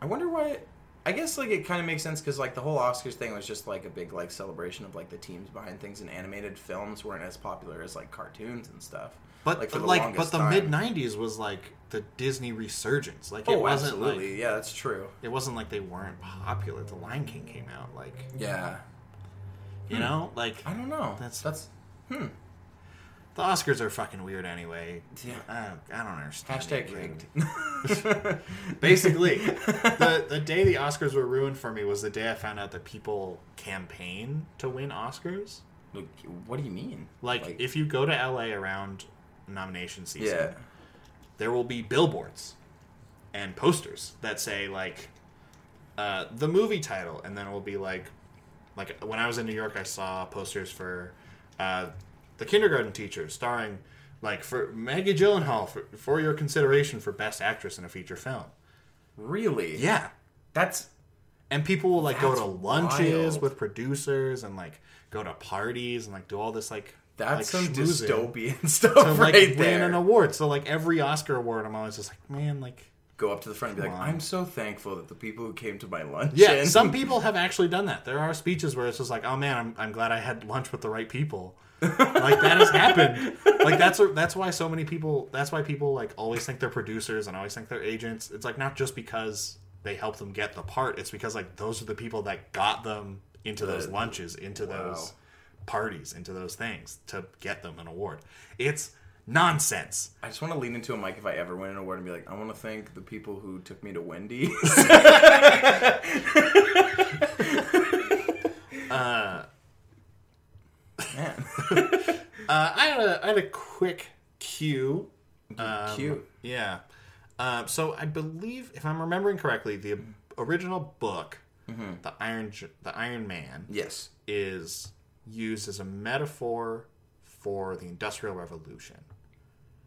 I wonder why. I guess like it kind of makes sense because like the whole Oscars thing was just like a big like celebration of like the teams behind things, and animated films weren't as popular as like cartoons and stuff. but Like, like, the but the mid '90s was like the Disney resurgence. Like it Oh, wasn't absolutely. like yeah, that's true. it wasn't like they weren't popular. The Lion King came out like Yeah, you know like I don't know. That's- That's hmm. The Oscars are fucking weird anyway. Yeah. I don't, I don't understand. Hashtag rigged. <laughs> <laughs> Basically, the <laughs> the day the Oscars were ruined for me was the day I found out that people campaign to win Oscars. What do you mean? Like, if you go to LA around nomination season, yeah, there will be billboards and posters that say like uh, the movie title, and then it will be like like when I was in New York, I saw posters for uh, the kindergarten teacher, starring like for Maggie Gyllenhaal for, for your consideration for best actress in a feature film. really? Yeah, That's and people will like go to lunches wild. with producers and like go to parties and like do all this like that's like, some dystopian stuff to like right win an award. So like every Oscar award, I'm always just like, man, like Go up to the front and be like, on. "I'm so thankful that the people who came to my lunch." Yeah, some people have actually done that. There are speeches where it's just like, "Oh man, I'm, I'm glad I had lunch with the right people." Like that has happened. Like that's that's why so many people. That's why people like always think they're producers and always think they're agents. It's like not just because they help them get the part. It's because like those are the people that got them into those lunches, into wow. those parties, into those things to get them an award. It's nonsense. I just want to lean into a mic if I ever win an award and be like, I want to thank the people who took me to Wendy's. <laughs> Uh, Man, <laughs> Uh, I had a I had a quick cue. Um, cute. Yeah. Uh, so I believe, if I'm remembering correctly, the original book, the Iron the Iron Man, Yes. is used as a metaphor for the Industrial Revolution.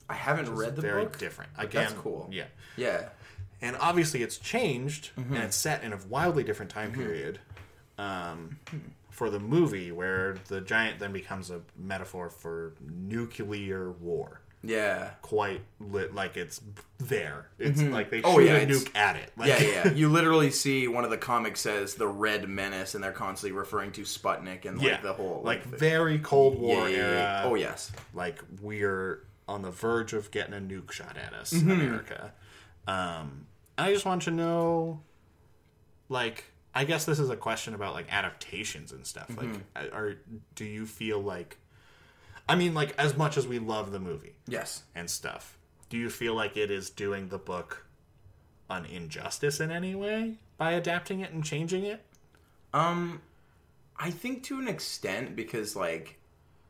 I haven't read the Very book. different. but Again, that's cool. Yeah. Yeah. and obviously it's changed Mm-hmm. and it's set in a wildly different time period um, for the movie where the giant then becomes a metaphor for nuclear war Yeah. quite lit like it's there. It's like they shoot Oh, yeah, a nuke at it. Like, Yeah, <laughs> yeah. You literally see one of the comics says the Red Menace, and they're constantly referring to Sputnik and like yeah. the whole like the- very Cold War yeah, yeah. era. Oh yes. like we're on the verge of getting a nuke shot at us, Mm-hmm. America. Um, I just want to know, like, I guess this is a question about like adaptations and stuff. Mm-hmm. Like, are do you feel like, I mean, like as much as we love the movie Yes. and stuff, do you feel like it is doing the book an injustice in any way by adapting it and changing it? Um, I think to an extent because like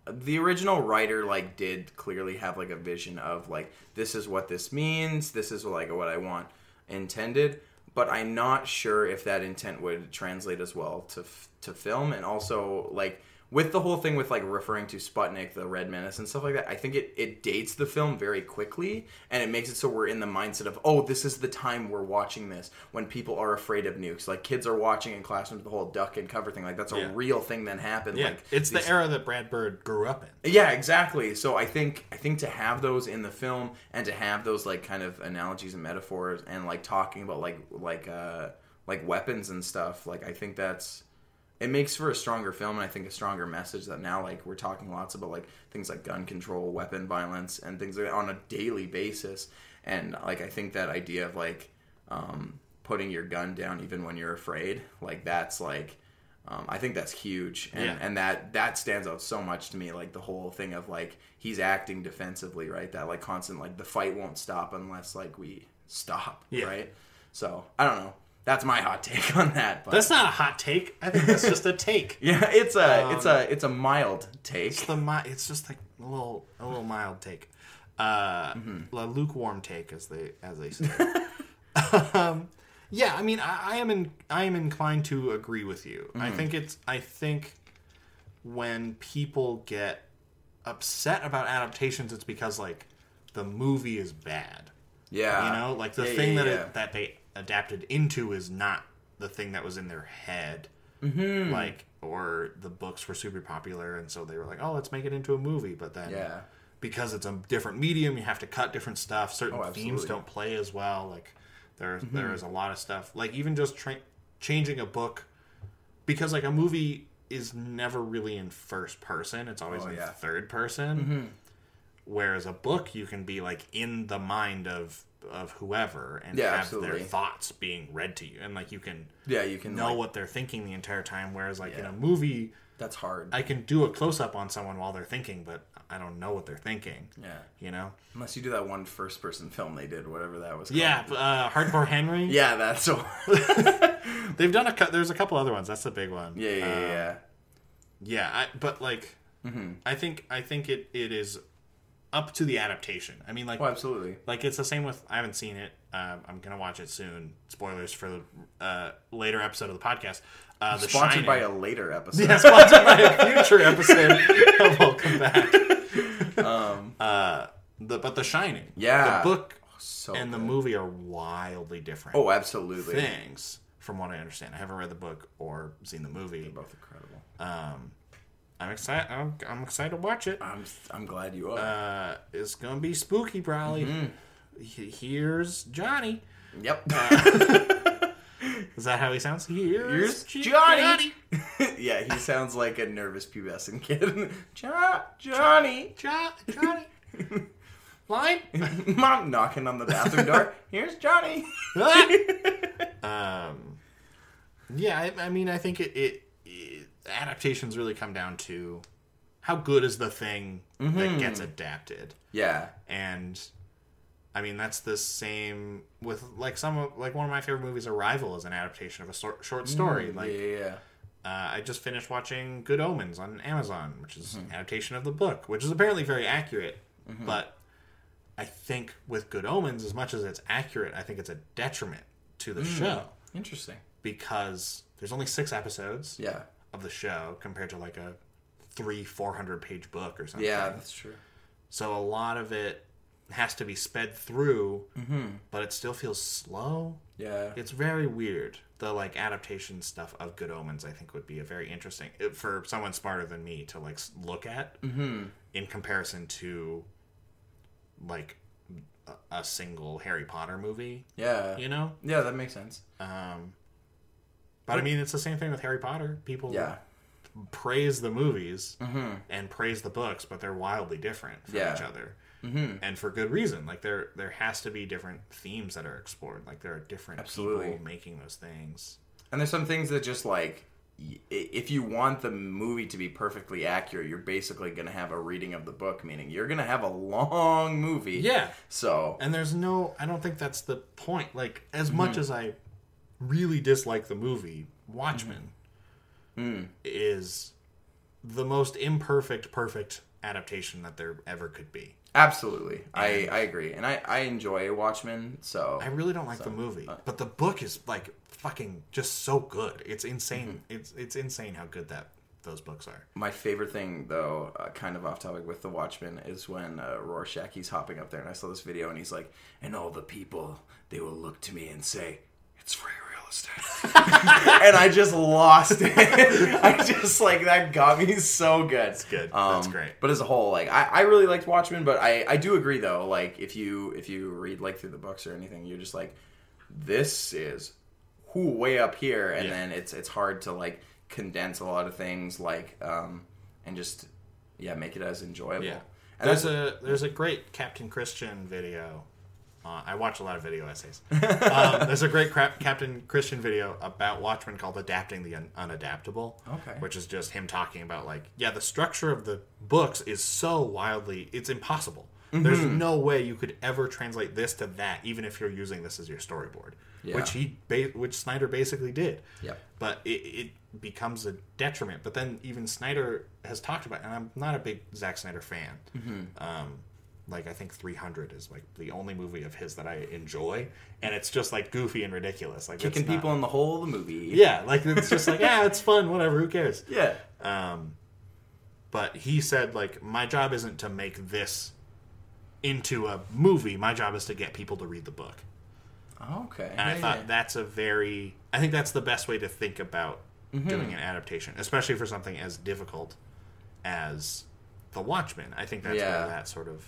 the original writer like did clearly have like a vision of like this is what this means, this is like what I want intended, but I'm not sure if that intent would translate as well to f- to film. And also like with the whole thing with like referring to Sputnik, the Red Menace, and stuff like that, I think it, it dates the film very quickly and it makes it so we're in the mindset of, oh, this is the time we're watching this when people are afraid of nukes. Like kids are watching in classrooms the whole duck and cover thing. Like that's a Yeah. real thing that happened. Yeah, Like it's these- the era that Brad Bird grew up in. yeah, exactly. So I think I think to have those in the film and to have those like kind of analogies and metaphors and like talking about like like uh like weapons and stuff, like I think that's it makes for a stronger film and I think a stronger message that now like we're talking lots about like things like gun control, weapon violence and things like that on a daily basis. And like I think that idea of like um putting your gun down even when you're afraid, like that's like um, I think that's huge, and, Yeah. and that that stands out so much to me. Like the whole thing of like he's acting defensively, right? That like constant like the fight won't stop unless like we stop, Yeah. right? So I don't know. That's my hot take <laughs> on that. But That's not a hot take. I think that's just a take. <laughs> yeah, it's a Um, it's a it's a mild take. It's the mi- It's just like a little a little mild take, uh, Mm-hmm. a lukewarm take, as they as they say. <laughs> um, yeah, I mean, I, I am in, I am inclined to agree with you. Mm-hmm. I think it's I think when people get upset about adaptations, it's because like the movie is bad. Yeah, You know, like the Yeah, thing yeah, that yeah. It, that they adapted into is not the thing that was in their head. Mm-hmm. Like, or the books were super popular, and so they were like, "Oh, let's make it into a movie." But then, Yeah. because it's a different medium, you have to cut different stuff. Certain Oh, themes. Mm-hmm. don't play as well. Like, there there is a lot of stuff. Like even just tra- changing a book, because like a movie is never really in first person; it's always Oh, in yeah. Mm-hmm. third person. Whereas a book, you can be like in the mind of of whoever and Yeah, have absolutely. their thoughts being read to you, and like you can yeah, you can know like, what they're thinking the entire time. Whereas like in a movie, that's hard. I can do a close up on someone while they're thinking, but I don't know what they're thinking. yeah, You know? unless you do that one first person film they did, whatever that was. Called. Yeah, uh, Hardcore Henry. <laughs> yeah, that's so. <laughs> they've done a. cou- There's a couple other ones. That's the big one. yeah, yeah, Um, yeah, yeah. Yeah, I, but like, Mm-hmm. I think I think it, it is up to the adaptation. I mean, like, Oh, absolutely. like it's the same with. I haven't seen it. Um, I'm gonna watch it soon. Spoilers for the uh, later episode of the podcast. Uh, the Sponsored Shining. by a later episode. <laughs> yeah, sponsored by a future <laughs> episode <laughs> Welcome Back. Um, Uh, the but The Shining. Yeah. the book so and the movie are wildly different. Oh, absolutely. things from what I understand. I haven't read the book or seen the movie. They're Both incredible. Um, I'm excited. I'm, I'm excited to watch it. I'm I'm glad you are. Uh, it's gonna be spooky, probably. Mm-hmm. Here's Johnny. yep. <laughs> Is that how he sounds? Here's, Here's Johnny. <laughs> yeah, he sounds like a nervous pubescent kid. <laughs> jo- Johnny. Jo- Johnny. Line. Mom knocking on the bathroom door. Here's Johnny. um, yeah, I, I mean, I think it, it adaptations really come down to how good is the thing that mm-hmm. gets adapted, Yeah. and I mean that's the same with like some of like one of my favorite movies, Arrival, is an adaptation of a sor- short mm, story. like yeah, yeah, uh, I just finished watching Good Omens on Amazon, which is an adaptation of the book, which is apparently very accurate. Mm-hmm. But I think with Good Omens, as much as it's accurate, I think it's a detriment to the mm, show Interesting. because there's only six episodes Yeah. Of the show compared to like a three, four hundred page book or something. Yeah, that's true. So a lot of it has to be sped through, but it still feels slow. Yeah. It's very weird. The like adaptation stuff of Good Omens, I think, would be a very interesting for someone smarter than me to like look at in comparison to like a, a single Harry Potter movie. Yeah. You know, Yeah, that makes sense. um, but I mean, it's the same thing with Harry Potter. People Yeah. praise the movies and praise the books, but they're wildly different from Yeah. each other, mm-hmm. and for good reason. Like there, there has to be different themes that are explored. Like there are different Absolutely. people making those things. And there's some things that just like if you want the movie to be perfectly accurate, you're basically going to have a reading of the book, meaning you're going to have a long movie. Yeah, So, and there's no. I don't think that's the point. Like as Mm-hmm. much as I really dislike the movie, Watchmen Mm-hmm. is the most imperfect, perfect adaptation that there ever could be. absolutely. I, I agree. And I, I enjoy Watchmen, so I really don't like the movie, uh, but the book is like fucking just so good. It's insane. Mm-hmm. It's it's insane how good that those books are. my favorite thing though, uh, kind of off topic with the Watchmen is when uh, Rorschach he's hopping up there and I saw this video and he's like, "And all the people, they will look to me and say, it's free real estate." <laughs> and I just lost it. <laughs> I just like that got me so good. That's good. That's great. But as a whole, like I, I really liked Watchmen, but I, I do agree though, like if you if you read like through the books or anything, you're just like, this is who way up here, and Yeah. then it's it's hard to like condense a lot of things, like um and just yeah make it as enjoyable. Yeah. And There's a there's a great Kaptain Kristian video. Uh, I watch a lot of video essays. um, <laughs> there's a great crap, Kaptain Kristian video about Watchmen called "Adapting the Un- Unadaptable," Okay. which is just him talking about like, yeah, the structure of the books is so wildly, it's impossible. There's Mm-hmm. no way you could ever translate this to that, even if you're using this as your storyboard, Yeah. which he, ba- which Snyder basically did. Yeah. But it, it becomes a detriment. But then even Snyder has talked about, and I'm not a big Zack Snyder fan. Mm-hmm. Um, like I think 300 is like the only movie of his that I enjoy, and it's just like goofy and ridiculous. Like kicking not- people in the hole of the movie. Yeah, like it's just like <laughs> yeah, it's fun. Whatever, who cares? Yeah. Um, but he said like my job isn't to make this into a movie. My job is to get people to read the book. Okay. And I Yeah, thought yeah. that's a very I think that's the best way to think about Mm-hmm. doing an adaptation, especially for something as difficult as The Watchmen. I think that's Yeah. where that sort of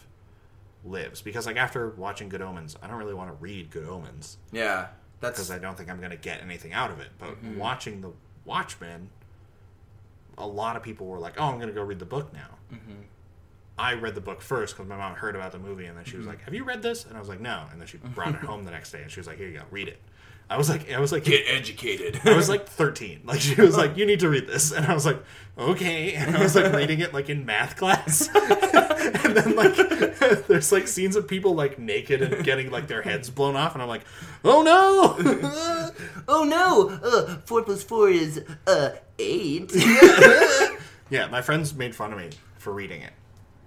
lives because like after watching Good Omens, I don't really want to read Good Omens Yeah. That's because I don't think I'm going to get anything out of it. But Mm-hmm. watching The Watchmen, a lot of people were like, "Oh, I'm going to go read the book now." Mm-hmm. I read the book first because my mom heard about the movie, and then she was Mm-hmm. like, "Have you read this?" And I was like, "No." And then she brought it <laughs> home the next day, and she was like, "Here you go, read it." I was like, I was like, get educated. I was like 13. <laughs> Like she was like, "You need to read this," and I was like, "Okay." And I was like reading it like in math class, <laughs> and then like <laughs> there's like scenes of people like naked and getting like their heads blown off, and I'm like, "Oh no!" oh no! Uh, four plus four is uh eight. yeah, my friends made fun of me for reading it.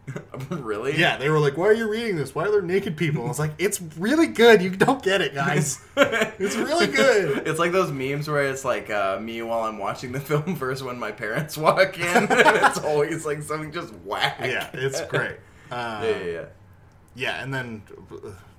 <laughs> really? Yeah, they were like, "Why are you reading this? Why are there naked people?" I was like, "It's really good. You don't get it, guys. <laughs> It's really good." It's like those memes where it's like uh, me while I'm watching the <laughs> film versus when my parents walk in, and it's always like something just whack. Yeah, it's great. Yeah, Uh, yeah, yeah. yeah, and then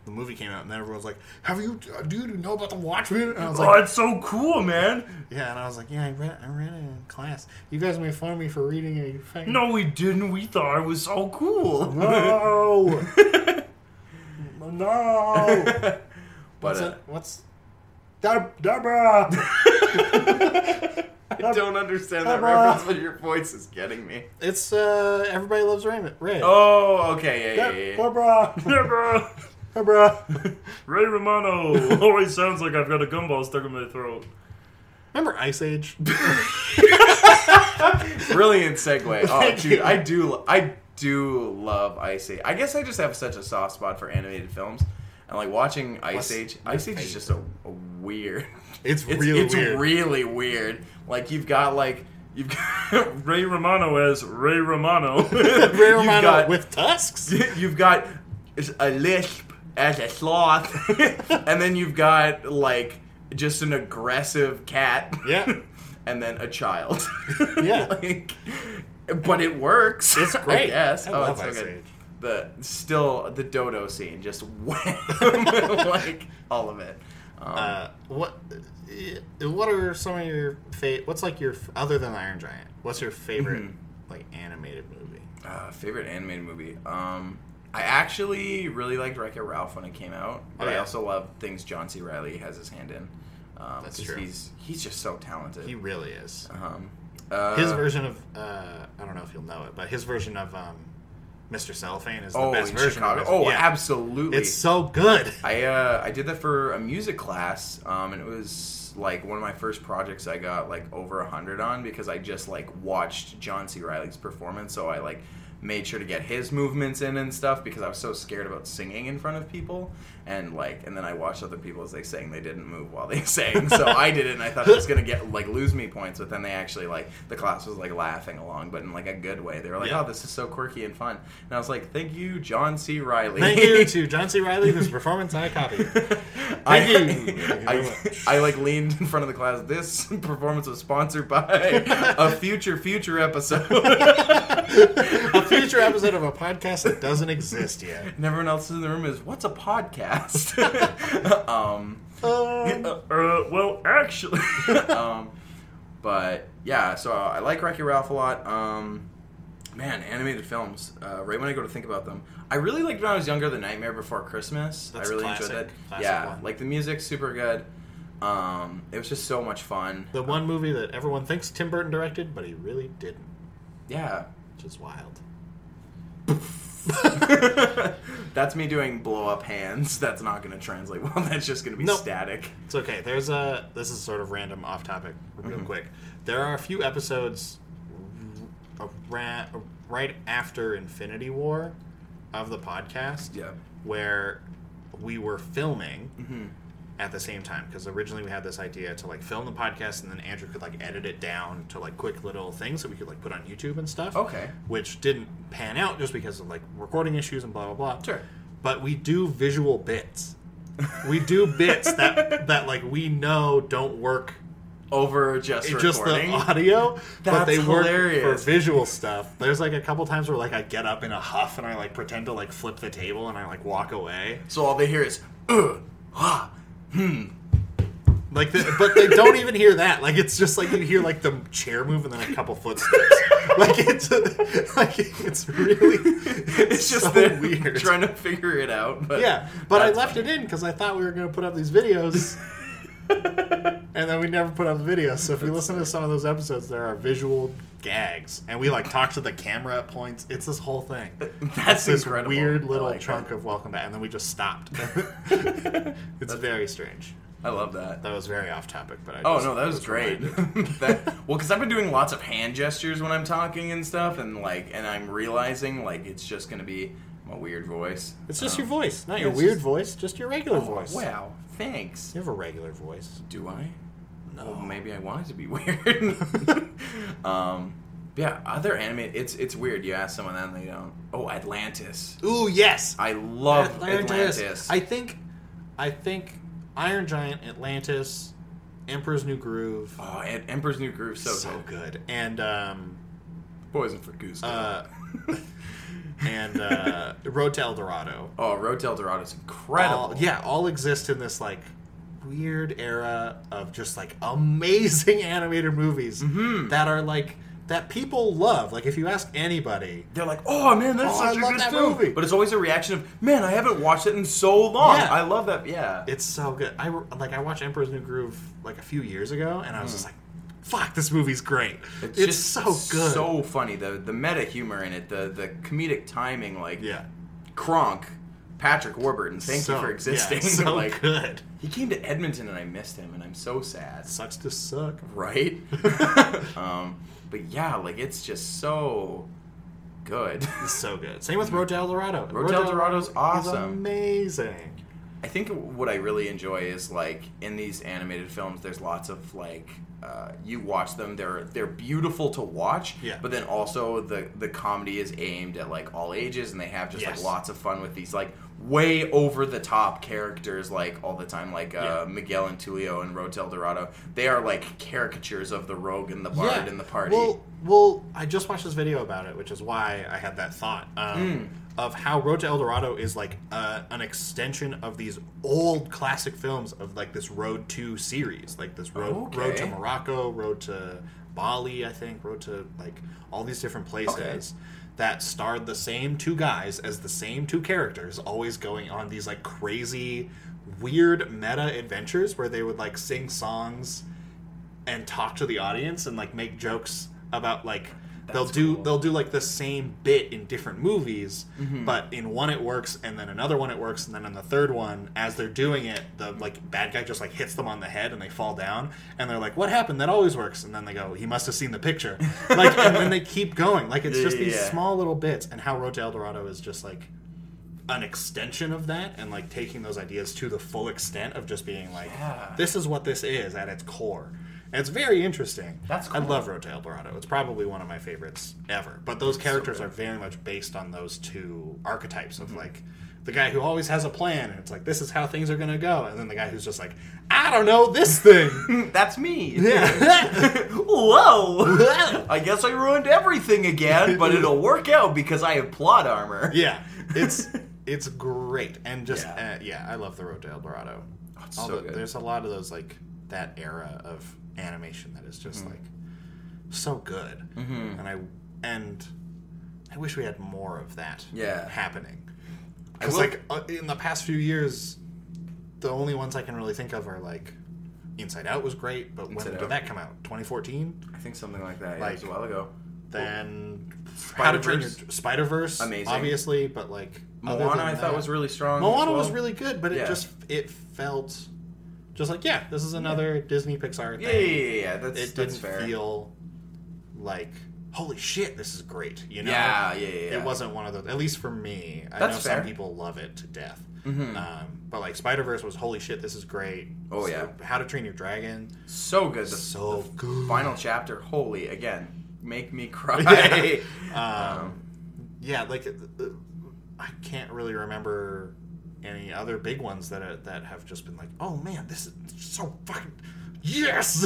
the movie came out, and then everyone was like, "Have you, uh, dude, you know about the Watchmen?" And I was Oh, like, "Oh, it's so cool, man. "Yeah," and I was like, "Yeah, I read, I read it in class. You guys made fun of me for reading a fucking No, we didn't. We thought it was so cool. no, <laughs> no." <laughs> but What's uh, it? What's Deb- Deborah? <laughs> I don't understand that Deborah. reference, but your voice is getting me. It's uh, everybody loves Raymond. Ray. Oh, okay, yeah, yeah, yeah. yeah. Deborah. Deborah! Deborah. <laughs> Ray Romano <laughs> always sounds like I've got a gumball stuck in my throat. Remember Ice Age? <laughs> Brilliant segue. Oh, Thank dude, you. I do, I do love Ice Age. I guess I just have such a soft spot for animated films, and like watching Ice What's Age. your Ice Age is just a, a weird. It's It's really it's weird. really weird. Like you've got like you've got Ray Romano as Ray Romano. Ray Romano got- with tusks. you've got a lisp as a sloth, <laughs> and then you've got like just an aggressive cat. Yeah. <laughs> and then a child. <laughs> Yeah. like, but it works. It's great. Yes. Oh, it's so good. Age. The still the dodo scene, just wham, like all of it. Um, Uh, what? uh, What are some of your fa- What's like your other than Iron Giant? What's your favorite Mm-hmm. like animated movie? uh, favorite animated movie. Um, I actually really liked Wreck It Ralph when it came out, but Oh, I also love things John C. Reilly has his hand in. Um, That's true. He's he's just so talented. He really is. um, uh, His version of uh, I don't know if you'll know it, but his version of um, Mr. Cellophane is the oh, best in version. Chicago. Of it. Oh, Yeah. absolutely. It's so good. I uh, I did that for a music class, um, and it was like one of my first projects I got like over a hundred on because I just like watched John C. Reilly's performance, so I like made sure to get his movements in and stuff because I was so scared about singing in front of people, and like, and then I watched other people as they sang, they didn't move while they <laughs> sang, so I did it, and I thought it was gonna get like lose me points, but then they actually like the class was like laughing along, but in like a good way. They were like, Yeah. "Oh, this is so quirky and fun," and I was like, "Thank you, John C. Reilly." Thank you to <laughs> John C. Reilly, this performance I copied. <laughs> I, Thank you. You very I. I like leaned in front of the class. This performance was sponsored by a future future episode. A future episode of a podcast that doesn't exist yet. and everyone else in the room is, "What's a podcast?" <laughs> um, Uh, well, actually, <laughs> um, but yeah, so I like Wreck-It Ralph a lot. Um, man, animated films. Uh, right when I go to think about them, I really liked when I was younger. The Nightmare Before Christmas. That's I really classic. enjoyed that. Yeah, one. like the music's super good. Um, it was just so much fun. The one movie that everyone thinks Tim Burton directed, but he really didn't, Yeah. Which is wild. <laughs> That's me doing blow up hands. That's not going to translate well. <laughs> That's just going to be Nope. static. It's okay. There's a. This is sort of random, off topic, real Mm-hmm. quick. There are a few episodes ra- right after Infinity War of the podcast Yeah. where we were filming Mm-hmm. At the same time because originally we had this idea to like film the podcast and then Andrew could like edit it down to like quick little things that we could like put on YouTube and stuff. Okay. Which didn't pan out just because of like recording issues and blah blah blah. Sure. But we do visual bits. we do bits that <laughs> that like we know don't work Over just it's just the audio, but That's they work hilarious. for visual stuff. There's like a couple times where like I get up in a huff and I like pretend to like flip the table and I like walk away. so all they hear is, Ugh, ah, hmm. Like, the, but they don't even hear that. Like, it's just like you hear like the chair move and then a couple footsteps. <laughs> like it's like it's really <laughs> It's just so weird. trying to figure it out. But yeah, but I left it in because I thought we were going to put up these videos, <laughs> and then we never put up the videos. So if you listen to some of those episodes, there are visual gags, and we like talk to the camera at points. It's this whole thing. <laughs> That's this incredible. weird little like chunk that. of welcome back, and then we just stopped. <laughs> <laughs> it's very strange. I love that. That was very off topic, but I Oh just no, that was great. that, well, because I've been doing lots of hand gestures when I'm talking and stuff, and like, and I'm realizing like it's just gonna be my weird voice. It's just Um, your voice, not your weird just- voice, just your regular Oh, voice. wow, thanks. You have a regular voice. Do I? No. Well, maybe I wanted to be <laughs> weird. <laughs> um, yeah, other anime. It's it's weird. You ask someone that and they don't. Oh, Atlantis. Ooh, yes. I love Atlantis. I think, I think Iron Giant, Atlantis, Emperor's New Groove, oh, and Emperor's New Groove, so, so good. good, and um, Poison for Goose. uh, <laughs> and uh, Road to El Dorado. oh, Road to El Dorado is incredible. All, yeah, all exist in this like weird era of just like amazing <laughs> animated movies Mm-hmm. that are like that people love. Like if you ask anybody, They're like, oh man, that's Oh, such I a love good that film. movie. But it's always a reaction of, man, I haven't watched it in so long. Yeah. I love that. Yeah. it's so good. I like I watched Emperor's New Groove like a few years ago, and I Mm. was just like, "Fuck, this movie's great! It's, just so good." So funny. The the meta humor in it, the the comedic timing, like yeah, Kronk, Patrick Warburton, thank So- you for existing. Yeah, so <laughs> like good. he came to Edmonton and I missed him and I'm so sad. Sucks to suck. Right? <laughs> um, but yeah, like it's just so good. It's so good. Same with <laughs> Road to El Dorado. Road to El Dorado's awesome. amazing. I think what I really enjoy is like in these animated films, there's lots of like uh, you watch them, they're they're beautiful to watch, Yeah. but then also the the comedy is aimed at like all ages, and they have just Yes. like lots of fun with these like way over the top characters like all the time, like uh, Yeah. Miguel and Tulio and Road to El Dorado. They are like caricatures of the rogue and the bard and the party. Well, well, I just watched this video about it, which is why I had that thought um, Hmm. Of how Road to El Dorado is like uh, an extension of these old classic films of like this Road to series, like this Road Okay. Road to Morocco, Road to Bali, I think, Road to like all these different places. that starred the same two guys as the same two characters, always going on these like crazy, weird meta adventures where they would like sing songs and talk to the audience and like make jokes about like they'll do cool. they'll do like the same bit in different movies Mm-hmm. but in one it works and then another one it works and then in the third one as they're doing it the like bad guy just like hits them on the head and they fall down and they're like what happened that always works and then they go he must have seen the picture <laughs> like and then they keep going like it's just these Yeah. small little bits and how road to el dorado is just like an extension of that and like taking those ideas to the full extent of just being like Yeah. this is what this is at its core and it's very interesting That's cool. i love road to el dorado it's probably one of my favorites ever but those characters good. are very much based on those two archetypes Mm-hmm. of like the guy who always has a plan and it's like this is how things are gonna go and then the guy who's just like i don't know this thing <laughs> That's me. <laughs> yeah <laughs> Whoa! I guess I ruined everything again, but it'll work out because I have plot armor. yeah it's it's great and just Yeah. uh, yeah i love the road to el dorado it's so the- good. there's a lot of those like that era of animation that is Mm-hmm. just like so good and i and i wish we had more of that Yeah. happening because like uh, in the past few years the only ones i can really think of are like inside out was great but when Inside did that come out 2014 I think something like that. Yeah, Like- it was a while ago. then how to train your Spider-Verse. spider-verse Amazing. obviously but like Moana, I thought was really strong. Moana as was really good, but it Yeah. just it felt just like yeah, this is another Disney Pixar thing. Yeah, yeah, yeah, yeah. That's It that's didn't fair. feel like holy shit, this is great. You know, Yeah, yeah, yeah. It wasn't one of those. At least for me, I That's know fair. Mm-hmm. some people love it to death. Um, but like Spider Verse was holy shit, this is great. Oh, So, yeah. How to Train Your Dragon, so good. The, so the good. final chapter, holy again, make me <laughs> cry. <laughs> Um, yeah, like I can't really remember any other big ones that are, that have just been like, oh man, this is so fucking yes.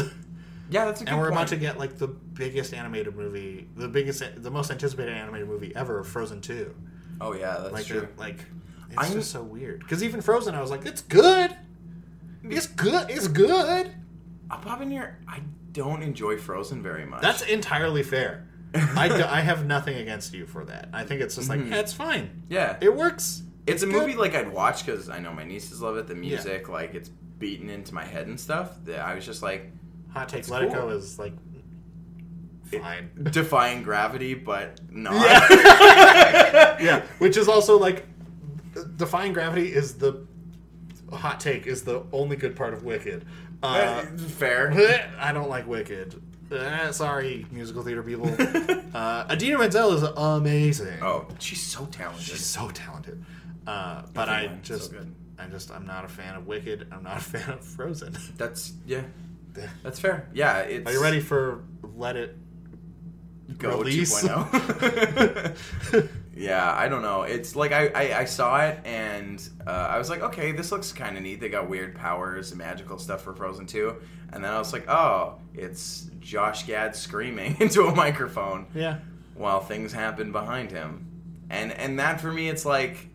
yeah, that's a good And we're point. about to get like the biggest animated movie, the biggest, the most anticipated animated movie ever, Frozen Two. Oh yeah, that's Like, true. the- like it's I'm- just so weird. Because even Frozen, I was like, it's good. It's good. It's good. I'll pop in here. I don't enjoy Frozen very much. That's entirely fair. I, <laughs> do- I have nothing against you for that. I think it's just like, eh, it's fine. yeah. It works. It's a good. movie like I'd watch because I know my nieces love it. The music, like it's beaten into my head and stuff. That I was just like Hot take, Let It Go cool. is like fine. <laughs> defying gravity, but not. <laughs> yeah, which is also like defying gravity is the hot take is the only good part of Wicked. Uh, Fair. <laughs> I don't like Wicked. Uh, sorry, musical theater people. uh, Idina Menzel is amazing. Oh, she's so talented. She's so talented. Uh, but I so just, good. I just, I'm not a fan of Wicked. I'm not a <laughs> fan of Frozen. That's yeah. That's fair. Yeah, it's. Are you ready for Let It? Go release? 2.0. <laughs> yeah, I don't know. It's like I, I, I saw it and uh, I was like, okay, this looks kind of neat. They got weird powers and magical stuff for Frozen 2. And then I was like, oh, it's Josh Gad screaming <laughs> into a microphone Yeah. while things happen behind him. And and that for me, it's like,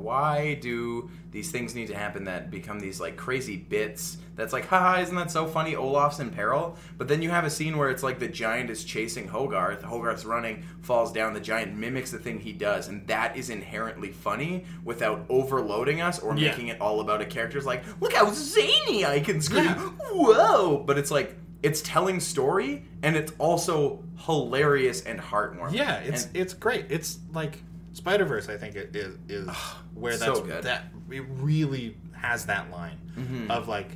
why do these things need to happen that become these like crazy bits? That's like, haha, isn't that so funny? Olaf's in peril. But then you have a scene where it's like the giant is chasing Hogarth. Hogarth's running, falls down. The giant mimics the thing he does, and that is inherently funny without overloading us or Yeah. making it all about a character's like, look how zany I can scream. Whoa! But it's like. It's telling story and it's also hilarious and heartwarming. Yeah, it's And- it's great. It's like Spider Verse. I think it is is where so that's good. that it really has that line Mm-hmm. of like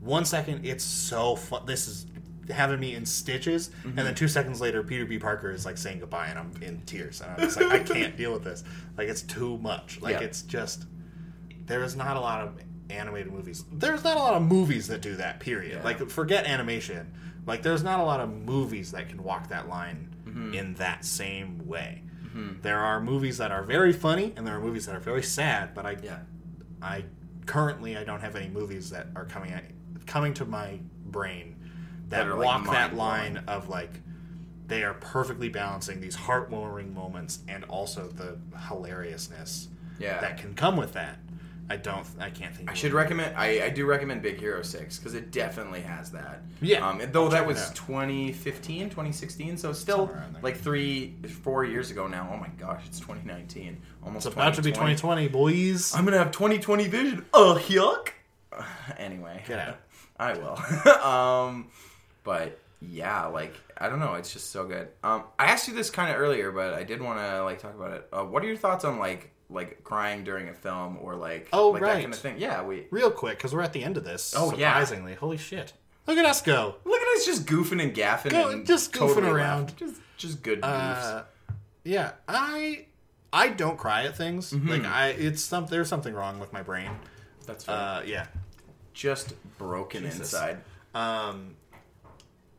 one second it's so fun. This is having me in stitches, and Mm-hmm. then two seconds later, Peter B. Parker is like saying goodbye, and I'm in tears, and I'm just like, I <laughs> can't deal with this. Like it's too much. Like Yeah. it's just there is not a lot of animated movies. There's not a lot of movies that do that. Period. Yeah. Like forget animation. Like there's not a lot of movies that can walk that line Mm-hmm. in that same way. Mm-hmm. There are movies that are very funny, and there are movies that are very sad. But I, Yeah. I currently I don't have any movies that are coming at, coming to my brain that, That are, like, walk that line of like they are perfectly balancing these heartwarming moments and also the hilariousness Yeah. that can come with that. I don't. I can't think. I should recommend. I, I do recommend Big Hero Six because it definitely has that. Yeah, Um, though I'll that was out. 2015, 2016, so still Somewhere around there. like three, four years ago now. Oh my gosh, it's 2019. Almost. It's about to be 2020, boys. I'm gonna have 2020 vision. Oh yuck. <sighs> Anyway, Get out. <laughs> I will. <laughs> um, but yeah, like I don't know. It's just so good. Um, I asked you this kind of earlier, but I did want to like talk about it. Uh, what are your thoughts on like like crying during a film or like Oh, like that right. kind of thing? Yeah, we Real quick, because we're at the end of this. Oh, yeah. surprisingly. Holy shit! Look at us go. look at us just goofing and gaffing Go- and just goofing totally around. laughing. Just just good goofs. Uh, yeah, I I don't cry at things. Mm-hmm. Like I, it's some there's something wrong with my brain. That's fair. Uh, yeah. just broken inside. Um.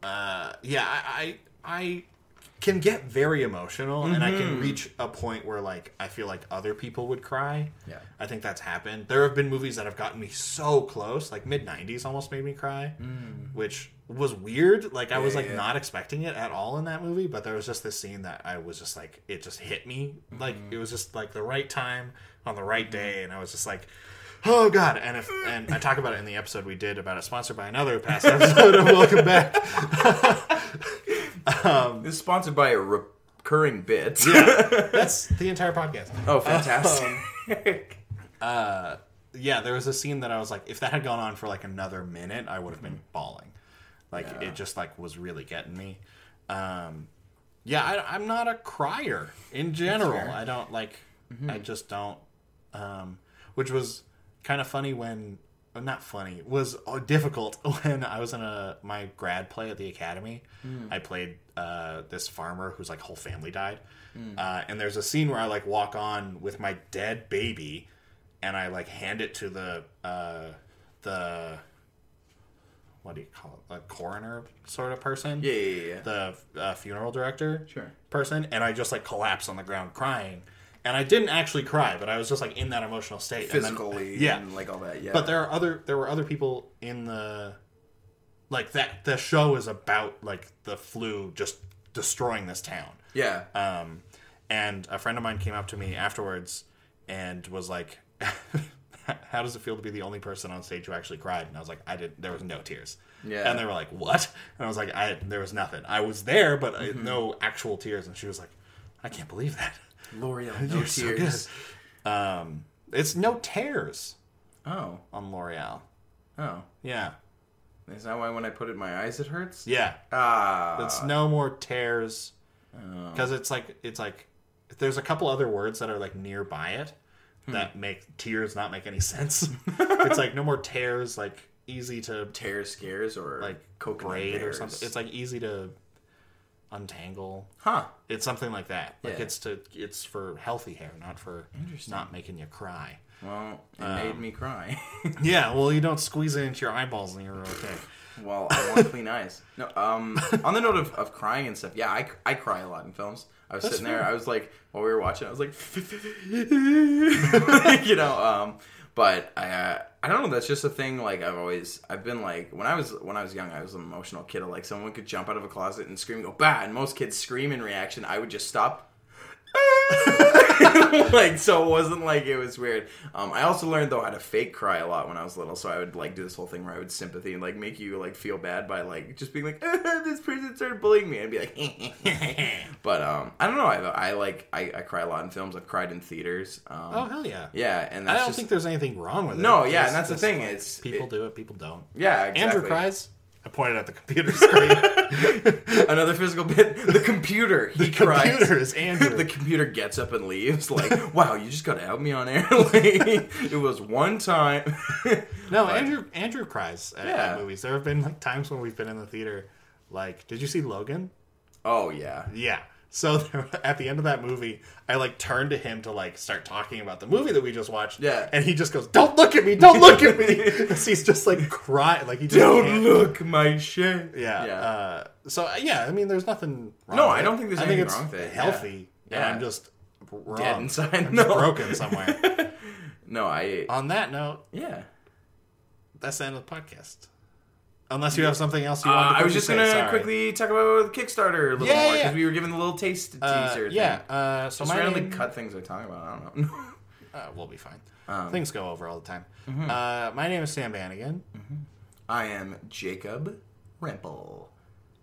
Uh. Yeah. I. I, I can get very emotional, and I Mm-hmm. can reach a point where like I feel like other people would cry. Yeah. I think that's happened. There have been movies that have gotten me so close, like mid '90s, almost made me cry, which was weird. Like I was Mm. Like yeah. not expecting it at all in that movie, but there was just this scene that I was just like, it just hit me. Like Mm-hmm. it was just like the right time on the right day, and I was just like. Oh God! And if and I talk about it in the episode we did about it, sponsored by another past episode of Welcome Back. <laughs> This is sponsored by a recurring bit. yeah, <laughs> That's the entire podcast. oh, fantastic. <laughs> uh, yeah, there was a scene that I was like, if that had gone on for like another minute, I would have been bawling. Like Yeah. it just like was really getting me. Um, yeah, I, I'm not a crier in general. I don't like. I just don't. Um, which was kind of funny when. Uh, Not funny. Was uh, difficult <laughs> when I was in a my grad play at the academy. I played uh, this farmer whose like whole family died, uh, and there's a scene where I like walk on with my dead baby, and I like hand it to the uh, the what do you call it, a coroner sort of person, yeah, yeah, yeah. the uh, funeral director, Sure. person, and I just like collapse on the ground crying, and I didn't actually cry, but I was just like in that emotional state, And then- Physically, yeah. and like all that. Yeah. But there are other there were other people in the like that the show is about like the flu just destroying this town. yeah. Um, and a friend of mine came up to me afterwards and was like, <laughs> "How does it feel to be the only person on stage who actually cried?" And I was like, "I did. There was no tears." Yeah. And they were like, "What?" And I was like, "I there was nothing. I was there, but Mm-hmm. no actual tears." And she was like, "I can't believe that. <laughs> L'Oreal, <laughs> no You're tears. good." Um, it's no tears Oh, on L'Oreal. oh. Yeah, Is that why when I put it in my eyes it hurts? yeah. Ah. It's no more tears Oh. because it's like it's like there's a couple other words that are like nearby it Hmm. that make tears not make any sense. <laughs> it's like no more tears, like easy to tear scares or like coconut braid or something. It's like easy to untangle. huh. It's something like that. Like Yeah. it's to it's for healthy hair, not for not making you cry. Well, it Um, made me cry. <laughs> Yeah, well, you don't squeeze it into your eyeballs and you're okay. well, I want clean eyes. No, um, on the note of, of crying and stuff, yeah, I, I cry a lot in films. I was That's sitting there. I was like, while we were watching, I was like, <laughs> you know, um, but I, uh, I don't know. That's just a thing. Like I've always, I've been like, when I was, when I was young, I was an emotional kid. Like someone could jump out of a closet and scream, go bah, and most kids scream in reaction. I would just stop. <laughs> <laughs> like so it wasn't like it was weird um i also learned though how to fake cry a lot when i was little so i would like do this whole thing where i would sympathy and like make you like feel bad by like just being like <laughs> this person started bullying me and be like <laughs> but um i don't know i, I like I, I cry a lot in films i've cried in theaters um Oh hell yeah! yeah and I don't just think there's anything wrong with it. no yeah and that's the thing like, it's people it- do it, people don't. yeah exactly. Andrew cries. I pointed at the computer <laughs> screen. <laughs> another physical bit the computer he the cries computer is <laughs> Andrew. the computer gets up and leaves like wow you just gotta help me on air like it was one time no, But- Andrew Andrew cries at, Yeah. at movies. There have been like times when we've been in the theater. Like, did you see Logan? oh yeah Yeah. So <laughs> there, at the end of that movie, I like turned to him to like start talking about the movie that we just watched. Yeah. And he just goes, "Don't look at me! Don't look at me!" <laughs> <laughs> 'Cause he's just like crying, like he just don't can't- look my shit Yeah. yeah Uh, so uh, yeah, I mean, there's nothing. wrong No, with I don't think there's I anything wrong with it, yeah. Healthy. Yeah. Yeah. I'm just wrong. dead inside I'm no just broken somewhere. no i On that note, yeah that's the end of the podcast. Unless you have something else you uh, want to I was just say, gonna sorry. quickly talk about the Kickstarter a little Yeah, more yeah. because we were given the little taste Uh, teaser. yeah. thing. Uh, so just my randomly name, cut things we're talking about. I don't know. <laughs> uh, we'll be fine. Um, Things go over all the time. Uh, my name is Sam Bannigan. I am Jacob Rimple.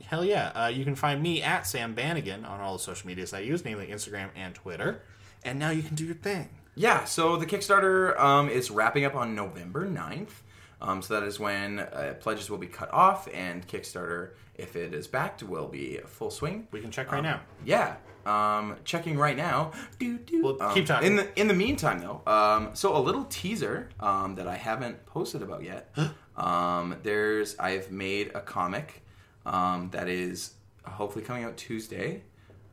Hell yeah. Uh, you can find me at Sam Bannigan on all the social medias I use, namely Instagram and Twitter. And now you can do your thing. Yeah, so the Kickstarter um, is wrapping up on November 9th. Um, so that is when uh, pledges will be cut off, and Kickstarter, if it is backed, will be full swing. We can check right now. Yeah, um, checking right now. Doo, doo. Well, Um, keep talking. In the in the meantime, though, um, so a little teaser um, that I haven't posted about yet. <gasps> um, there's I've made a comic um, that is hopefully coming out Tuesday,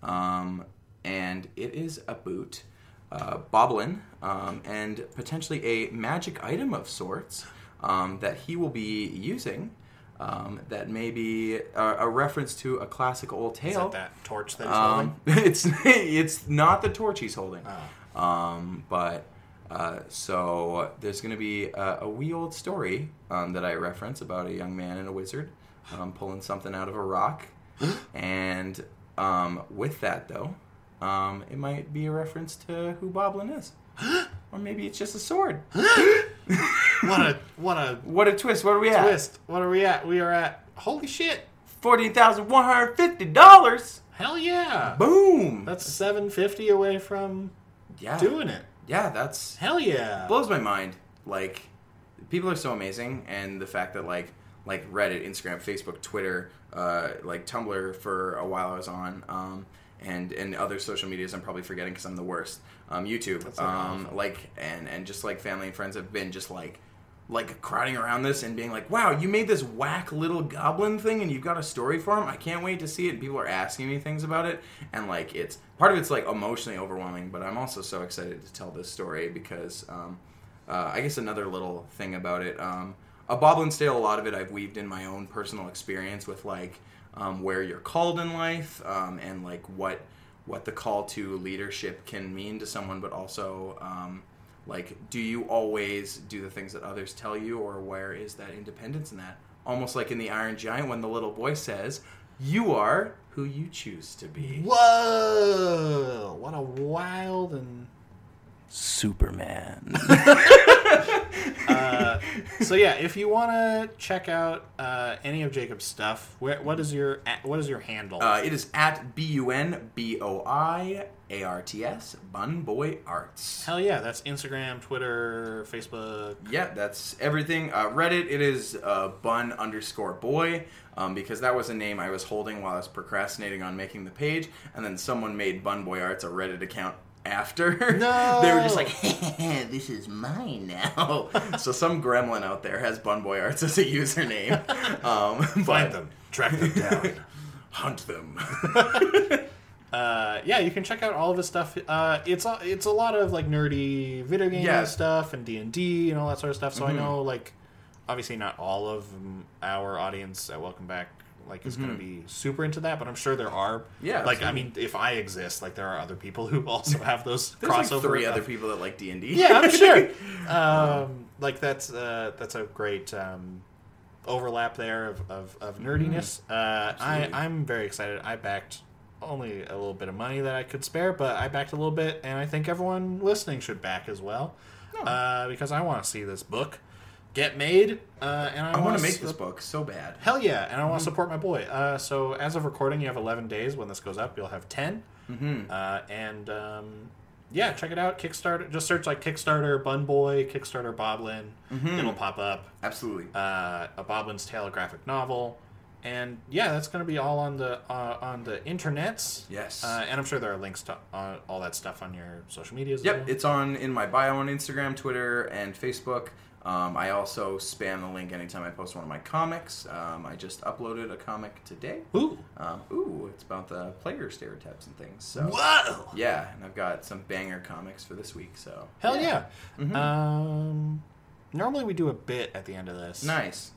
um, and it is about uh, Boblin um, and potentially a magic item of sorts um, that he will be using. Um, that may be a, a reference to a classic old Is tale. that that torch that he's holding? Um, <laughs> it's <laughs> it's not the torch he's holding. Oh. Um, but uh, so there's going to be a, a wee old story um, that I reference about a young man and a wizard um, pulling something out of a rock, <gasps> and um, with that though, um, it might be a reference to who Boblin is, <gasps> or maybe it's just a sword. <gasps> <laughs> What a <laughs> what a What a twist! What are we at? twist. What are we at? We are at holy shit. Fourteen thousand one hundred fifty dollars. Hell yeah. Boom! That's 750 away from yeah, doing it. yeah. That's Hell yeah. blows my mind. Like people are so amazing, and the fact that like like Reddit, Instagram, Facebook, Twitter, uh, like Tumblr for a while I was on, um, and and other social medias I'm probably forgetting because I'm the worst. Um, YouTube, um, like and and just like family and friends have been just like like crowding around this and being like, "Wow, you made this whack little goblin thing, and you've got a story for him. I can't wait to see it." And people are asking me things about it, and like it's part of it's like emotionally overwhelming, but I'm also so excited to tell this story because um, uh, I guess another little thing about it, um, a Boblin's Tale, a lot of it I've weaved in my own personal experience with like um, where you're called in life um, and like what what the call to leadership can mean to someone, but also um, like do you always do the things that others tell you, or where is that independence in that? Almost like in the Iron Giant when the little boy says, "You are who you choose to be." Whoa! What a wild and Superman. <laughs> uh, so yeah. If you want to check out uh, any of Jacob's stuff, where, what is your what is your handle? Uh, it is at B U N B O I A R T S, Bun Boy Arts. Hell yeah! That's Instagram, Twitter, Facebook. Yeah, that's everything. Uh, Reddit, it is uh, Bun underscore Boy, um, because that was a name I was holding while I was procrastinating on making the page, and then someone made Bun Boy Arts a Reddit account after. <laughs> No! they were just like, <laughs> this is mine now. <laughs> so some gremlin out there has Bun Boy Arts as a username. Um, Find but them, track them down. hunt them. Uh, yeah, you can check out all of his stuff. Uh, it's a, it's a lot of like nerdy video game Yeah. stuff and D and D and all that sort of stuff. So Mhm. I know like obviously not all of mm, our audience at Welcome Back like is going to be super into that, but I'm sure there are. Mm-hmm. Yeah, like I mean, if I exist, like there are other people <laughs> who also have those There's crossover. like three other people that like D and D. yeah, I'm <laughs> sure. Um, like that's uh, that's a great um, overlap there of, of, of nerdiness. Uh, I Mm-hmm. Absolutely. I'm very excited. I backed only a little bit of money that I could spare, but I backed a little bit, and I think everyone listening should back as well uh, because I want to see this book get made. Uh, and I, I want wanna make s- this book so bad. Hell yeah, and I Mm-hmm. want to support my boy. Uh, so as of recording, you have 11 days. When this goes up, you'll have 10. Mm-hmm. Uh, and um, yeah, check it out. Kickstarter. Just search like Kickstarter Bun Boy, Kickstarter Boblin. Mhm. It'll pop up. Absolutely. Uh, a Boblin's Tale graphic novel. And yeah, that's going to be all on the uh, on the internets. Yes. Uh, and I'm sure there are links to uh, all that stuff on your social medias. Yep, well. it's on in my bio on Instagram, Twitter, and Facebook. Um, I also spam the link anytime I post one of my comics. Um, I just uploaded a comic today. Ooh. Um, ooh, it's about the player stereotypes and things. So Whoa. yeah, and I've got some banger comics for this week. So Hell yeah. Mhm. Um, normally we do a bit at the end of this. nice.